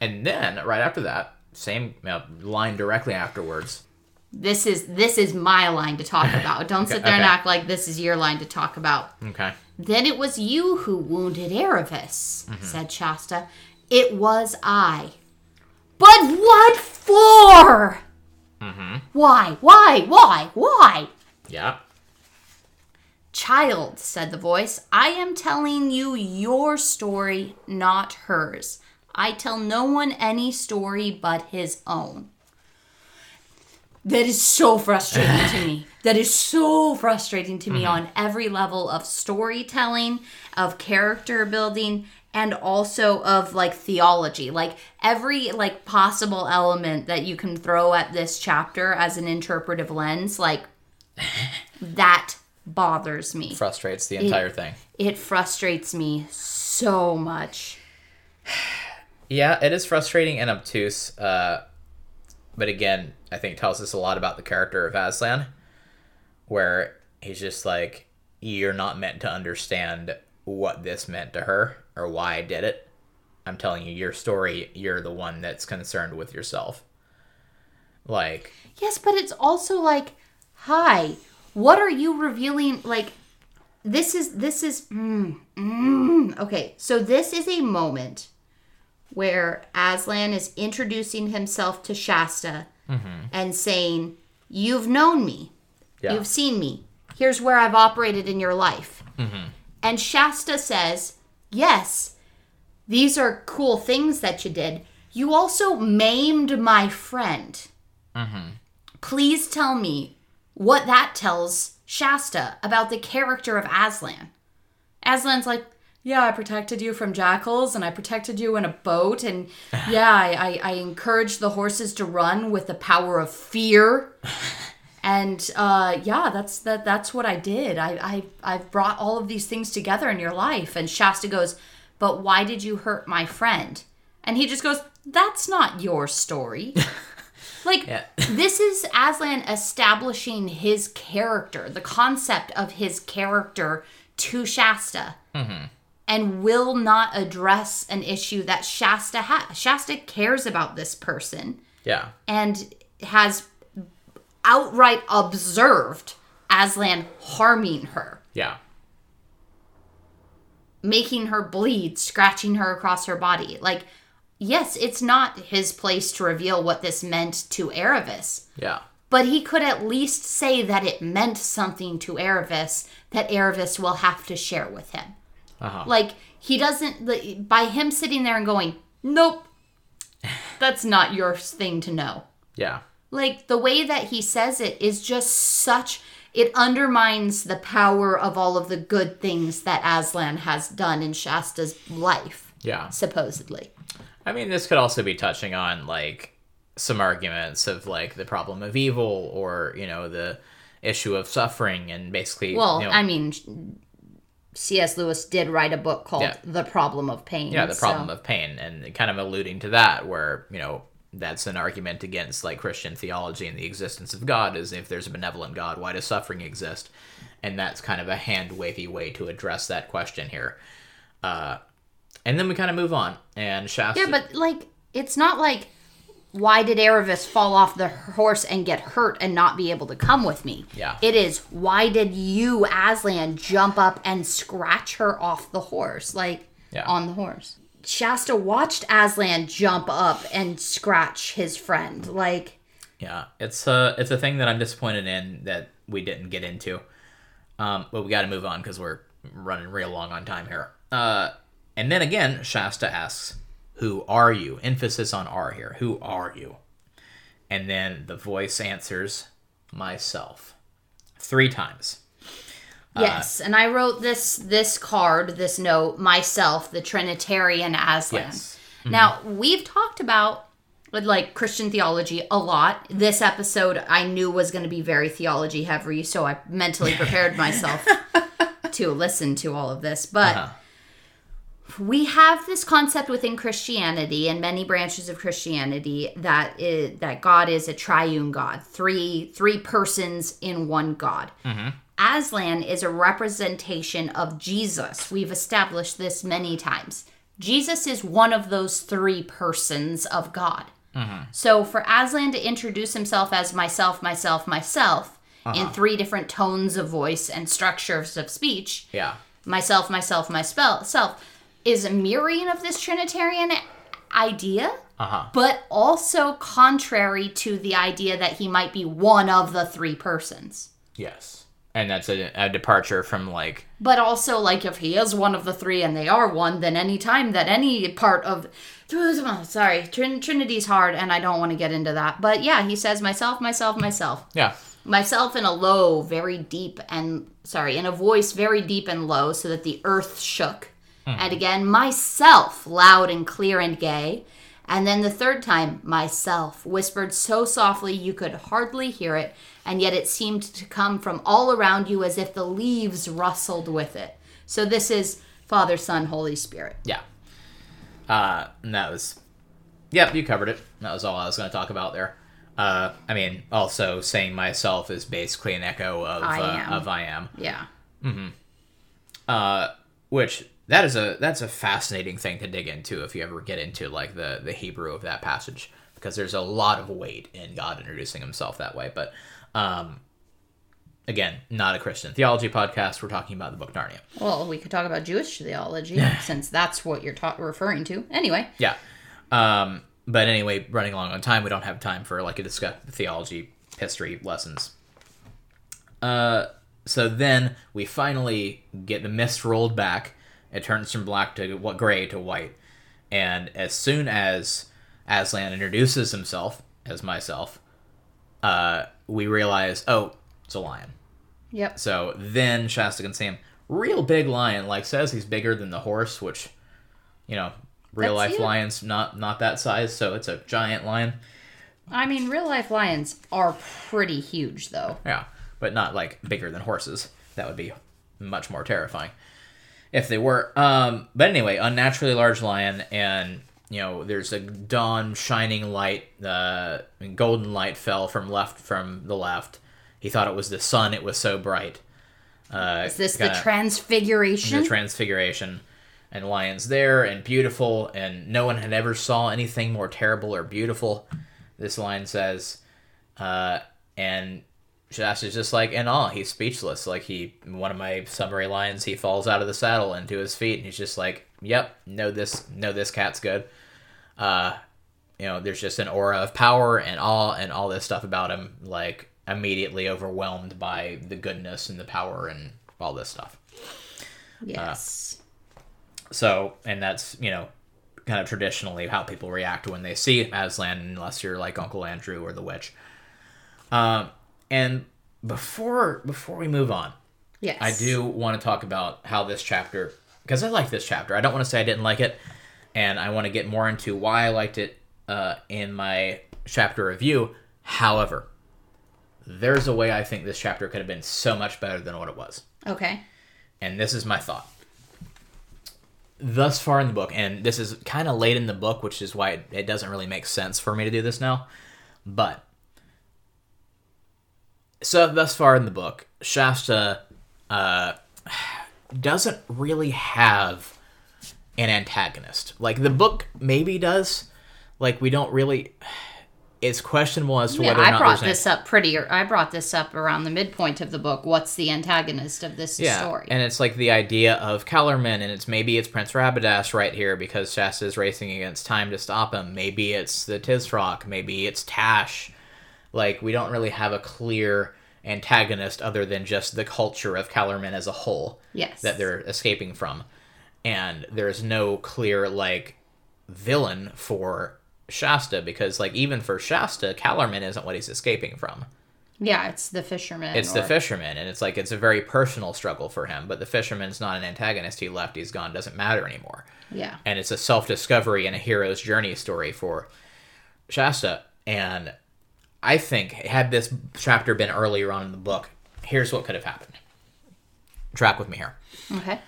And then right after that, same uh, line directly afterwards. this is this is my line to talk about. Don't sit there and act like this is your line to talk about. Okay. Then it was you who wounded Aravis, Mm-hmm. said Shasta. It was I. But what for? Mm-hmm. Why? Why? Why? Why? Yeah. Child, said the voice, I am telling you your story, not hers. I tell no one any story but his own. That is so frustrating to me. That is so frustrating to me on every level of storytelling, of character building, and also of like theology. Like every like possible element that you can throw at this chapter as an interpretive lens, like that bothers me. Frustrates the entire thing. It frustrates me so much. Yeah, it is frustrating and obtuse. Uh, but again, I think tells us a lot about the character of Aslan, where he's just like, you're not meant to understand what this meant to her or why I did it. I'm telling you your story. You're the one that's concerned with yourself. Like, Yes, but it's also like, hi, what are you revealing? Like, this is this is mm, mm. okay. So this is a moment where Aslan is introducing himself to Shasta mm-hmm. and saying, "You've known me, yeah, you've seen me. Here's where I've operated in your life." Mm-hmm. And Shasta says, "Yes, these are cool things that you did. You also maimed my friend." Mm-hmm. please tell me what that tells Shasta about the character of Aslan. Aslan's like, yeah, I protected you from jackals and I protected you in a boat and yeah, I, I, I encouraged the horses to run with the power of fear. And uh, yeah, that's that that's what I did. I, I I've brought all of these things together in your life. And Shasta goes, But why did you hurt my friend? And he just goes, That's not your story. Like Yeah. this is Aslan establishing his character, the concept of his character to Shasta, and will not address an issue that Shasta has. Shasta cares about this person yeah, and has outright observed Aslan harming her, yeah, making her bleed, scratching her across her body. Like, yes, it's not his place to reveal what this meant to Aravis. yeah, But he could at least say that it meant something to Aravis that Aravis will have to share with him. Uh-huh. Like, he doesn't, the- by him sitting there and going, nope, that's not your thing to know. yeah, Like, the way that he says it is just such, it undermines the power of all of the good things that Aslan has done in Shasta's life, Yeah. supposedly. I mean, this could also be touching on like some arguments of like the problem of evil or, you know, the issue of suffering and basically Well, you know, I mean, C.S. Lewis did write a book called Yeah. The Problem of Pain. yeah, the problem so- of pain and kind of alluding to that where, you know, that's an argument against like Christian theology and the existence of God is if there's a benevolent God, why does suffering exist? And that's kind of a hand wavy way to address that question here. Uh, and then we kind of move on, and Shasta. Yeah, but like, it's not like, why did Aravis fall off the horse and get hurt and not be able to come with me? Yeah. It is, why did you, Aslan, jump up and scratch her off the horse? Like, Yeah. on the horse. Shasta watched Aslan jump up and scratch his friend. Like, Yeah, it's a it's a thing that I'm disappointed in that we didn't get into. Um, but we got to move on because we're running real long on time here. Uh, and then again, Shasta asks, "Who are you?" Emphasis on "are" here. Who are you? And then the voice answers, "Myself," three times. yes. And I wrote this this card, this note, myself, the Trinitarian Aslan. Yes. Now, we've talked about like Christian theology a lot. This episode I knew was going to be very theology heavy, so I mentally prepared myself to listen to all of this. But Uh-huh. We have this concept within Christianity and many branches of Christianity that is, that God is a triune God, three three persons in one God. Mm-hmm. Aslan is a representation of Jesus. We've established this many times. Jesus is one of those three persons of God. Mm-hmm. So for Aslan to introduce himself as myself, myself, myself in uh-huh. three different tones of voice and structures of speech, Yeah, myself, myself, myself, is a mirroring of this Trinitarian idea, uh-huh. but also contrary to the idea that he might be one of the three persons. yes, and that's a, a departure from like But also, like, if he is one of the three and they are one, then any time that any part of. Sorry, Trin- Trinity's hard and I don't want to get into that. But yeah, he says myself, myself, myself. yeah, myself in a low, very deep and sorry, in a voice very deep and low, so that the earth shook. And again, myself, loud and clear and gay. And then the third time, myself, whispered so softly you could hardly hear it, and yet it seemed to come from all around you as if the leaves rustled with it. So this is Father, Son, Holy Spirit. yeah. Uh, and that was, yep, you covered it. That was all I was going to talk about there. Uh, I mean, also saying myself is basically an echo of I uh, am. of I am. Yeah. uh, which that is a that's a fascinating thing to dig into if you ever get into like the the Hebrew of that passage because there's a lot of weight in God introducing Himself that way. But um, again, not a Christian theology podcast. We're talking about the book Narnia. Well, we could talk about Jewish theology since that's what you're ta- referring to. Anyway. Yeah. Um, but anyway, running along on time, we don't have time for like a discuss theology history lessons. Uh, so then we finally get the mist rolled back. It turns from black to what gray to white, and as soon as Aslan introduces himself as myself, uh, we realize, oh, it's a lion. Yep. So then Shasta can see him. Real big lion, like says he's bigger than the horse, which, you know, real That's life it. lions not not that size, so it's a giant lion. I mean, real life lions are pretty huge, though. Yeah, but not like bigger than horses. That would be much more terrifying if they were. Um, but anyway, unnaturally large lion, and you know, there's a dawn shining light. Uh, golden light fell from left from the left. He thought it was the sun. It was so bright. Uh, Is this the kinda- transfiguration? the transfiguration and lions there and beautiful and no one had ever saw anything more terrible or beautiful this lion says uh, and Shasta's just like in awe he's speechless like he one of my summary lines he falls out of the saddle into his feet and he's just like yep know this know this cat's good uh you know there's just an aura of power and awe and all this stuff about him like immediately overwhelmed by the goodness and the power and all this stuff yes. so, and that's, you know, kind of traditionally how people react when they see Aslan, unless you're like Uncle Andrew or the witch. Um, and before before we move on, Yes. I do want to talk about how this chapter because I like this chapter. I don't want to say I didn't like it, and I want to get more into why I liked it uh, in my chapter review. However, there's a way I think this chapter could have been so much better than what it was, Okay. and this is my thought. Thus far in the book, and this is kind of late in the book, which is why it, it doesn't really make sense for me to do this now, but so thus far in the book, Shasta uh, doesn't really have an antagonist. Like the book maybe does. Like we don't really. It's questionable as to Yeah, whether or I brought an- this up pretty. I brought this up around the midpoint of the book. What's the antagonist of this yeah, story? and it's like the idea of Calormen, and it's maybe it's Prince Rabadash right here because Shasta is racing against time to stop him. Maybe it's the Tisroc. Maybe it's Tash. Like we don't really have a clear antagonist other than just the culture of Calormen as a whole. yes. that they're escaping from and there's no clear like villain for shasta because like even for shasta Calormen isn't what he's escaping from Yeah, it's the fisherman. it's the fisherman and it's like it's a very personal struggle for him but the fisherman's not an antagonist he left he's gone doesn't matter anymore Yeah. and it's a self-discovery and a hero's journey story for shasta and i think had this chapter been earlier on in the book here's what could have happened track with me here Okay.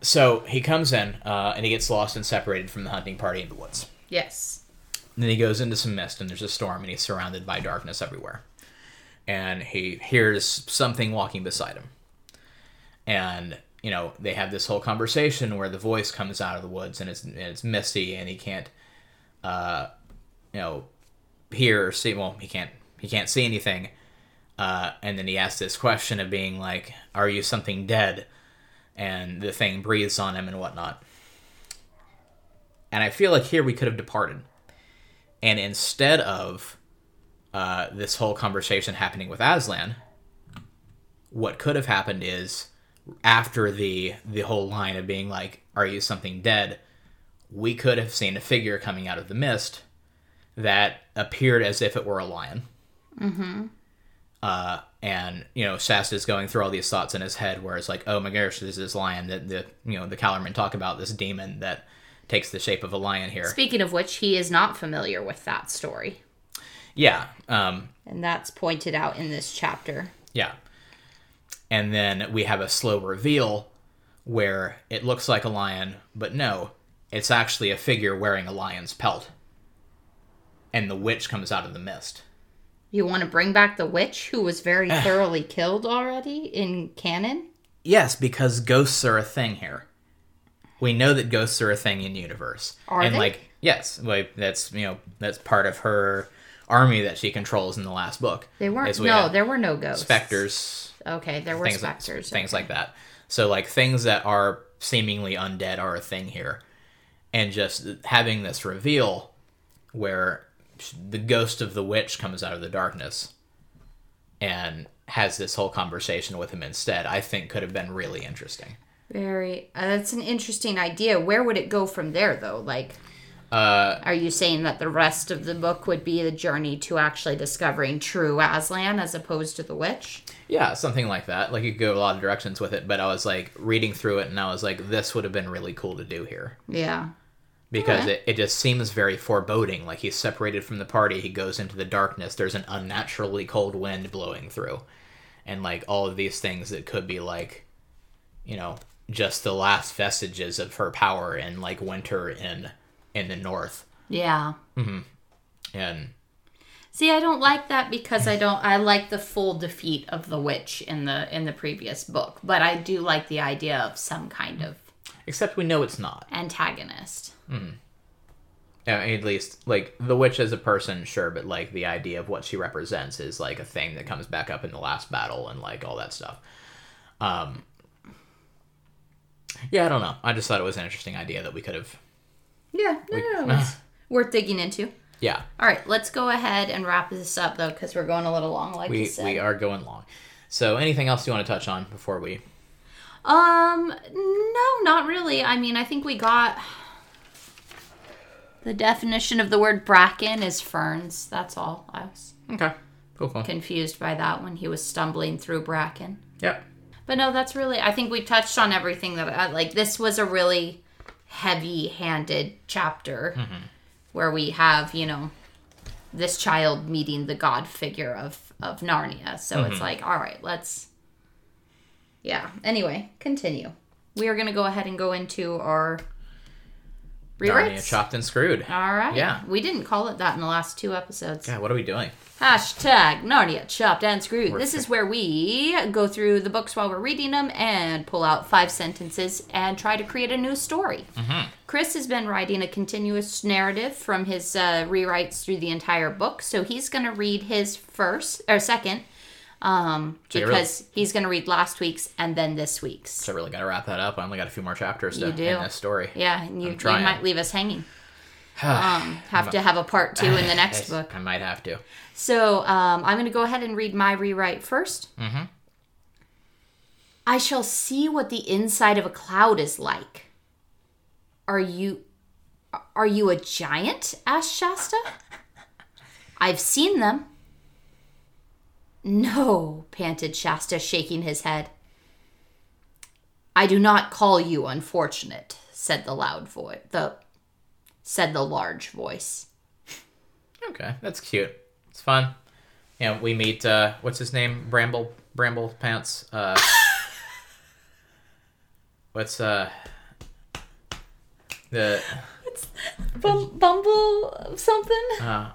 So he comes in uh, and he gets lost and separated from the hunting party in the woods. Yes. And then he goes into some mist and there's a storm and he's surrounded by darkness everywhere. And he hears something walking beside him. And, you know, they have this whole conversation where the voice comes out of the woods and it's, and it's misty and he can't, uh, you know, hear or see. Well, he can't, he can't see anything. Uh, and then he asks this question of being like, Are you something dead? And the thing breathes on him and whatnot. And I feel like here we could have departed. And instead of uh, this whole conversation happening with Aslan, what could have happened is after the the whole line of being like, "Are you something dead?" we could have seen a figure coming out of the mist that appeared as if it were a lion. Mm-hmm. Uh, and you know, Shasta's going through all these thoughts in his head, where it's like, "Oh my gosh, there's this lion that the you know the Calormen talk about this demon that takes the shape of a lion here." Speaking of which, he is not familiar with that story. Yeah, um, And that's pointed out in this chapter. Yeah. And then we have a slow reveal where it looks like a lion, but no, it's actually a figure wearing a lion's pelt. And the witch comes out of the mist. You want to bring back the witch who was very thoroughly killed already in canon? Yes, because ghosts are a thing here. We know that ghosts are a thing in universe. Are and they? like yes, like that's you know, that's part of her army that she controls in the last book. They weren't. we No, there were no ghosts. specters, Okay, there were things specters. like, things okay. like that. So like things that are seemingly undead are a thing here, and just having this reveal where the ghost of the witch comes out of the darkness and has this whole conversation with him instead, I think could have been really interesting. Very. Uh, that's an interesting idea. Where would it go from there, though? Like, Uh, are you saying that the rest of the book would be the journey to actually discovering true Aslan as opposed to the witch? yeah, something like that. Like you could go a lot of directions with it, but I was like reading through it and I was like, this would have been really cool to do here. Yeah. Because it, it just seems very foreboding. Like he's separated from the party, he goes into the darkness, there's an unnaturally cold wind blowing through. And like all of these things that could be like, you know, just the last vestiges of her power in like winter in in the north. Yeah. Mm-hmm. And See, I don't like that because I don't. I like the full defeat of the witch in the in the previous book, but I do like the idea of some kind of except we know it's not. antagonist. Uh, at least like the witch as a person, sure, but like the idea of what she represents is like a thing that comes back up in the last battle and like all that stuff. Um Yeah, I don't know. I just thought it was an interesting idea that we could have Yeah, no, no, no, it's worth digging into. Yeah. All right, let's go ahead and wrap this up though, because we're going a little long, like We said. we are going long. So anything else you want to touch on before we Um, no, not really. I mean, I think we got the definition of the word bracken is ferns. That's all. I was, Okay. Cool, cool. confused by that when he was stumbling through bracken. Yep. But no, that's really. I think we touched on everything that I like. This was a really heavy-handed chapter mm-hmm. where we have, you know, this child meeting the god figure of of Narnia. So it's mm-hmm. like, all right, let's. Yeah. Anyway, continue. We are going to go ahead and go into our Narnia rewrites. chopped and screwed. All right. Yeah. We didn't call it that in the last two episodes. Yeah, what are we doing? Hashtag Narnia Chopped and Screwed. This is where we go through the books while we're reading them and pull out five sentences and try to create a new story. Chris has been writing a continuous narrative from his uh, rewrites through the entire book, so he's going to read his first or second um, So you're really- because he's going to read last week's and then this week's. So I really got to wrap that up. I only got a few more chapters to You do. end this story. Yeah, and you, you might leave us hanging. Um, have to have a part two in the next book. I might have to. So um, I'm going to go ahead and read my rewrite 1st Mm-hmm. I shall see what the inside of a cloud is like. Are you, are you a giant? asked Shasta. I've seen them. No, panted Shasta, shaking his head. I do not call you unfortunate, said the loud voice. The said the large voice. Okay, that's cute. It's fun. Yeah, we meet. uh What's his name? Bramble. Bramble Pants. Uh, what's uh the Bum- Bumble something? uh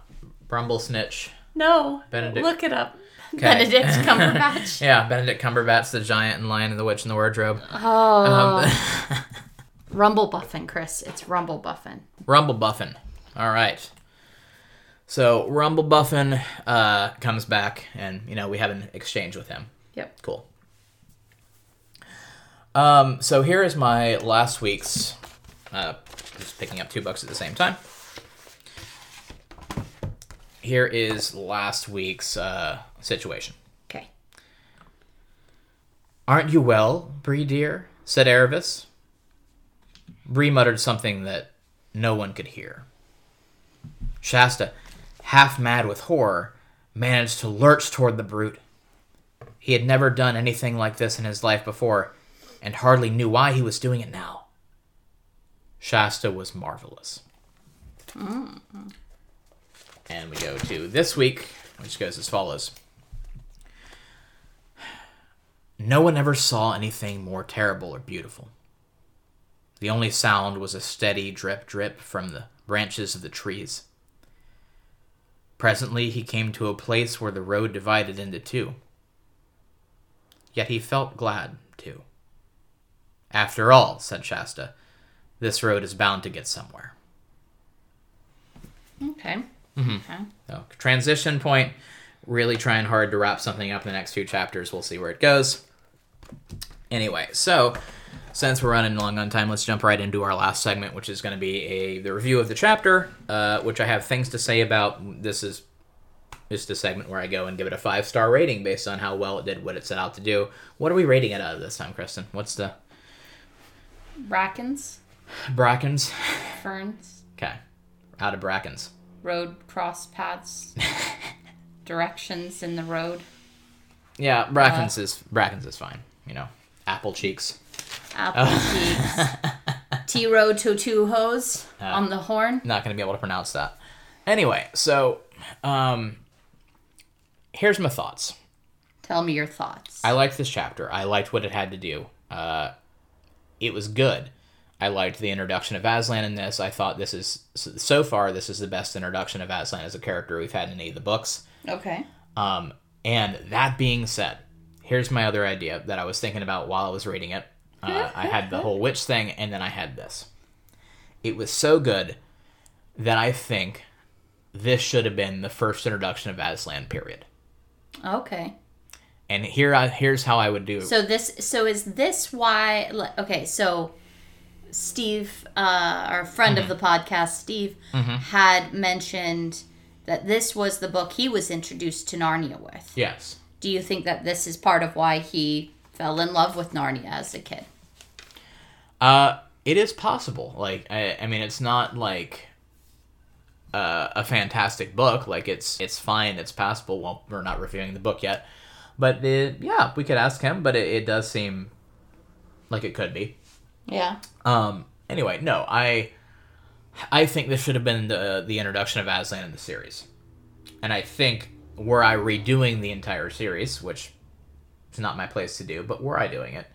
Brumble Snitch? No. Benedict- Look it up. Okay. Benedict Cumberbatch. Yeah, Benedict Cumberbatch, the giant and Lion and the Witch and the Wardrobe. Oh. Um, Rumblebuffin, Chris. It's Rumblebuffin. Rumble Buffin. All right. So Rumblebuffin uh, comes back, and you know we have an exchange with him. Yep. Cool. Um, so here is my last week's. Uh, just picking up two books at the same time. Here is last week's uh, situation. Okay. Aren't you well, Bree dear? said Aravis. Bree muttered something that no one could hear. Shasta, half mad with horror, managed to lurch toward the brute. He had never done anything like this in his life before, and hardly knew why he was doing it now. Shasta was marvelous. And we go to this week, which goes as follows. No one ever saw anything more terrible or beautiful. The only sound was a steady drip drip from the branches of the trees. Presently, he came to a place where the road divided into two. Yet he felt glad, too. After all, said Shasta, this road is bound to get somewhere. Okay. Mm-hmm. Okay. So, transition point. Really trying hard to wrap something up in the next few chapters. We'll see where it goes. Anyway, so since we're running long on time, let's jump right into our last segment, which is going to be a the review of the chapter, uh, which I have things to say about. This is just a segment where I go and give it a five star rating based on how well it did what it set out to do. What are we rating it out of this time, Kristen? What's the Brackens, Brackens? ferns, Okay, out of Brackens. Road cross paths, directions in the road, Yeah, Brackens is Brackens is fine. You know, apple cheeks. apple cheeks, T road to two hose on the horn. not going to be able to pronounce that. Anyway, so um, here's my thoughts. Tell me your thoughts. I liked this chapter. I liked what it had to do. Uh, it was good. I liked the introduction of Aslan in this. I thought this is so far this is the best introduction of Aslan as a character we've had in any of the books. okay. Um, and that being said, here's my other idea that I was thinking about while I was reading it. Uh, I had the whole witch thing, and then I had this. It was so good that I think this should have been the first introduction of Aslan. Period. Okay. And here, I, here's how I would do. It. So this so is this why okay, so Steve uh our friend Mm-hmm. of the podcast Steve had mentioned that this was the book he was introduced to Narnia with. yes. Do you think that this is part of why he fell in love with Narnia as a kid? Uh, it is possible. Like, I, I mean, it's not like uh, a fantastic book. Like it's it's fine, it's passable. Well, we're not reviewing the book yet, but it, yeah, we could ask him. But it, it does seem like it could be. Yeah. Um. Anyway, no, I I think this should have been the the introduction of Aslan in the series, and I think were I redoing the entire series, which is not my place to do, but were I doing it,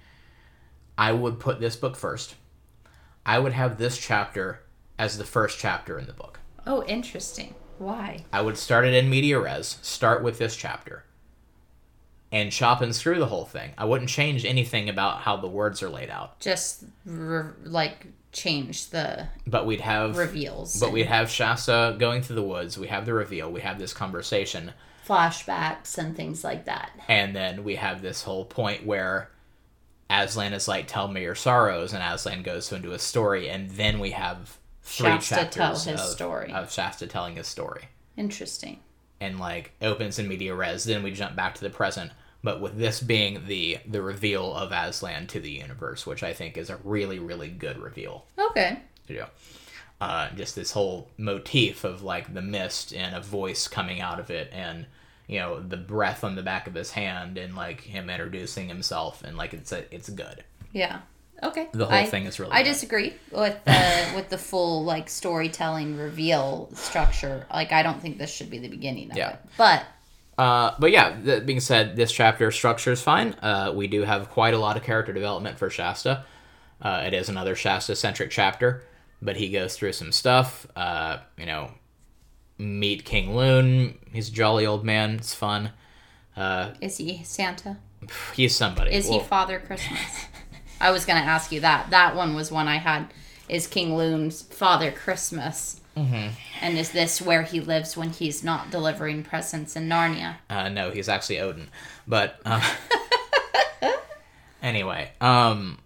I would put this book first. I would have this chapter as the first chapter in the book. Oh, interesting. Why? I would start it in media res, start with this chapter, and chop and screw the whole thing. I wouldn't change anything about how the words are laid out, Just re- like change the but we'd have reveals. But and we have Shasta going through the woods. We have the reveal. We have this conversation, flashbacks and things like that. and then we have this whole point where Aslan is like, "Tell me your sorrows," and Aslan goes into a story, and then we have three Shasta chapters tell his of, story. of Shasta telling his story, Interesting. and like opens in media res. Then we jump back to the present. But with this being the the reveal of Aslan to the universe, which I think is a really really good reveal. Okay. know, uh, just this whole motif of like the mist and a voice coming out of it and you know the breath on the back of his hand and like him introducing himself and like it's a, it's good Yeah. Okay. The whole I- thing is really I good. disagree with the with the full like storytelling reveal structure. Like I don't think this should be the beginning of Yeah. it. But uh, but yeah that being said this chapter structure is fine uh, we do have quite a lot of character development for shasta uh, it is another shasta centric chapter but he goes through some stuff uh, you know meet King Lune he's a jolly old man it's fun uh, is he Santa? he's somebody Is he Father Christmas? I was gonna ask you that. That one was one I had. Is King Lune's Father Christmas? Mm-hmm. And is this where he lives when he's not delivering presents in Narnia? Uh, no, he's actually Odin. But uh, anyway, um,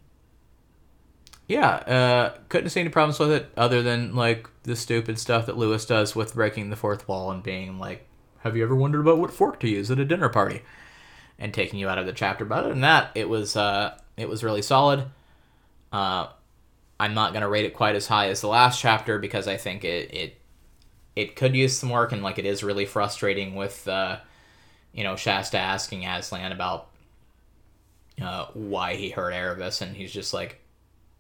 yeah, uh, couldn't see any problems with it other than like the stupid stuff that Lewis does with breaking the fourth wall and being like, "Have you ever wondered about what fork to use at a dinner party?" and taking you out of the chapter. But other than that, it was uh, it was really solid. Uh, I'm not gonna rate it quite as high as the last chapter because I think it it it could use some work and like it is really frustrating with uh, you know Shasta asking Aslan about uh, why he hurt Aravis and he's just like,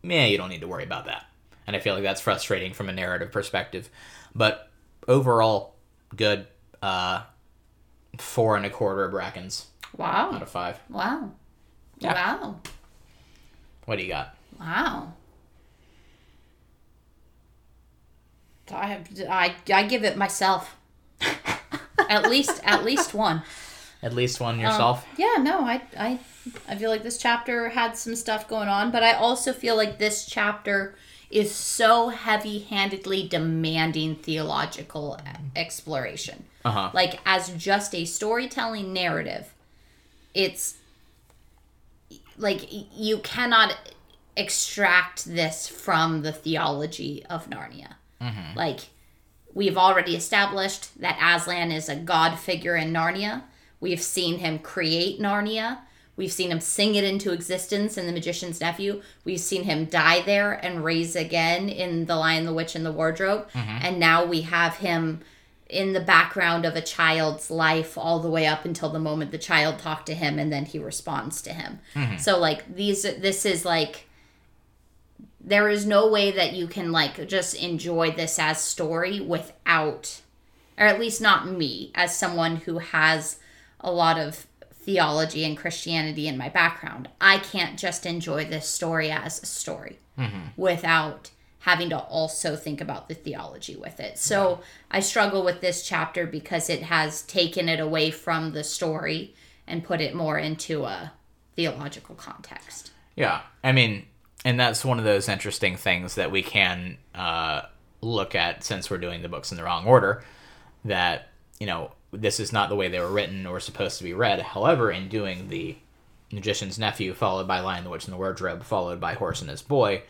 man, you don't need to worry about that. And I feel like that's frustrating from a narrative perspective, but overall, good. Uh, four and a quarter Brackens Wow. out of five. Wow! Yeah. Wow! What do you got? Wow! I I I give it myself. at least at least one. At least one yourself. Yeah, no, I, I, I feel like this chapter had some stuff going on, but I also feel like this chapter is so heavy-handedly demanding theological exploration. Uh huh. Like as just a storytelling narrative, it's like you cannot extract this from the theology of Narnia. Mm-hmm. Like we've already established that Aslan is a god figure in Narnia. We've seen him create Narnia. We've seen him sing it into existence in The Magician's Nephew. We've seen him die there and raise again in The Lion, the Witch, and the Wardrobe. Mm-hmm. And now we have him in the background of a child's life all the way up until the moment the child talked to him and then he responds to him. Mm-hmm. So like these this is like there is no way that you can like just enjoy this as story without or at least not me as someone who has a lot of theology and Christianity in my background. I can't just enjoy this story as a story mm-hmm. without having to also think about the theology with it. So I struggle with this chapter because it has taken it away from the story and put it more into a theological context. Yeah, I mean, and that's one of those interesting things that we can uh, look at since we're doing the books in the wrong order. That you know, this is not the way they were written or supposed to be read. However, in doing the Magician's Nephew, followed by Lion, the Witch, and the Wardrobe, followed by Horse and His Boy,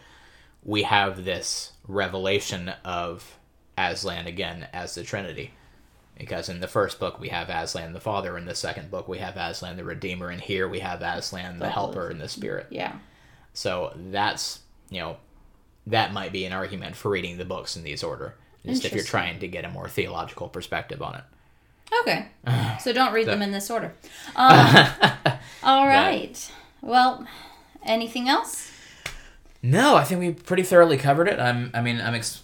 we have this revelation of Aslan again as the Trinity. Because in the first book we have Aslan the Father, in the second book we have Aslan the Redeemer, and here we have Aslan the Helper and the Spirit. Yeah. So that's you know that might be an argument for reading the books in these order. Just if you're trying to get a more theological perspective on it. Okay. So don't read them in this order. Um, all right. Well, anything else? No, I think we pretty thoroughly covered it. I'm, I mean, I'm ex-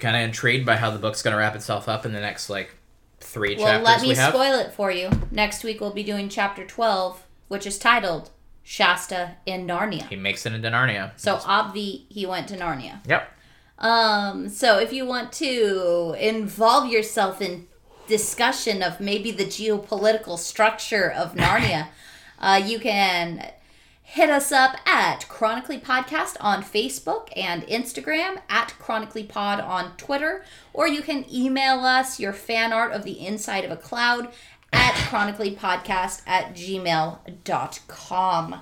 kind of intrigued by how the book's going to wrap itself up in the next like three Well, chapters Well, let me we spoil it for you. Next week we'll be doing chapter 12, which is titled Shasta in Narnia. he makes it into Narnia. So Obvi, he went to Narnia. Yep. Um, so if you want to involve yourself in discussion of maybe the geopolitical structure of Narnia, uh, you can hit us up at Chronically Podcast on Facebook and Instagram, at Chronically Pod on Twitter, or you can email us your fan art of the inside of a cloud at chronicallypodcast at gmail.com.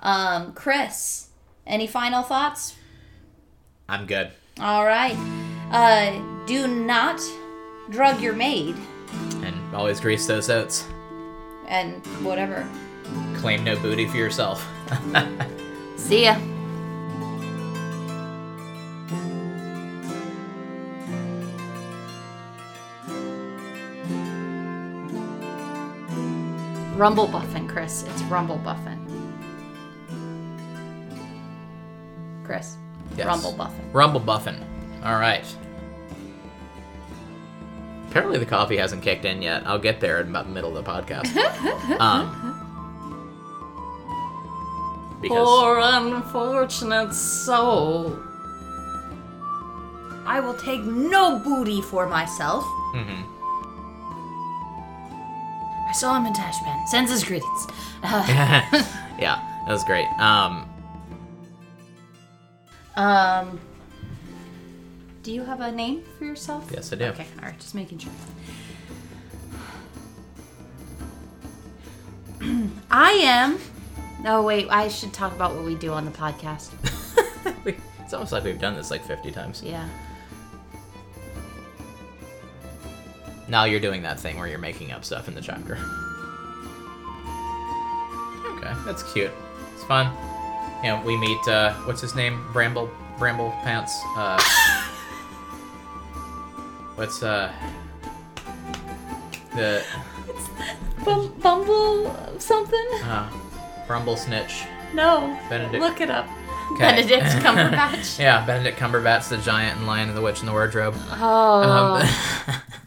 Um, Chris, any final thoughts? I'm good. All right. Uh, do not drug your maid And always grease those oats. and whatever. Claim no booty for yourself. See ya. Rumblebuffin, Chris. It's Rumblebuffin. Chris. Yes. Rumblebuffin. Rumble Buffin. All right. Apparently the coffee hasn't kicked in yet. I'll get there in about the middle of the podcast. um, because Poor unfortunate soul. I will take no booty for myself. Mhm. I saw him in Tashbaan. Sends his greetings. yeah, that was great. Um, um, do you have a name for yourself? yes, I do. Okay, all right, just making sure. I am. Oh wait, I should talk about what we do on the podcast. It's almost like we've done this like 50 times. Yeah. Now you're doing that thing where you're making up stuff in the chapter. Okay, that's cute. It's fun. Know, we meet uh what's his name? Bramble Bramble Pants. Uh What's uh the Bum- Bumble something? uh Brumble Snitch. No. Benedict. Look it up. Okay. Benedict Cumberbatch. Yeah, Benedict Cumberbatch, the giant and Lion and the Witch in the Wardrobe. Oh. Um,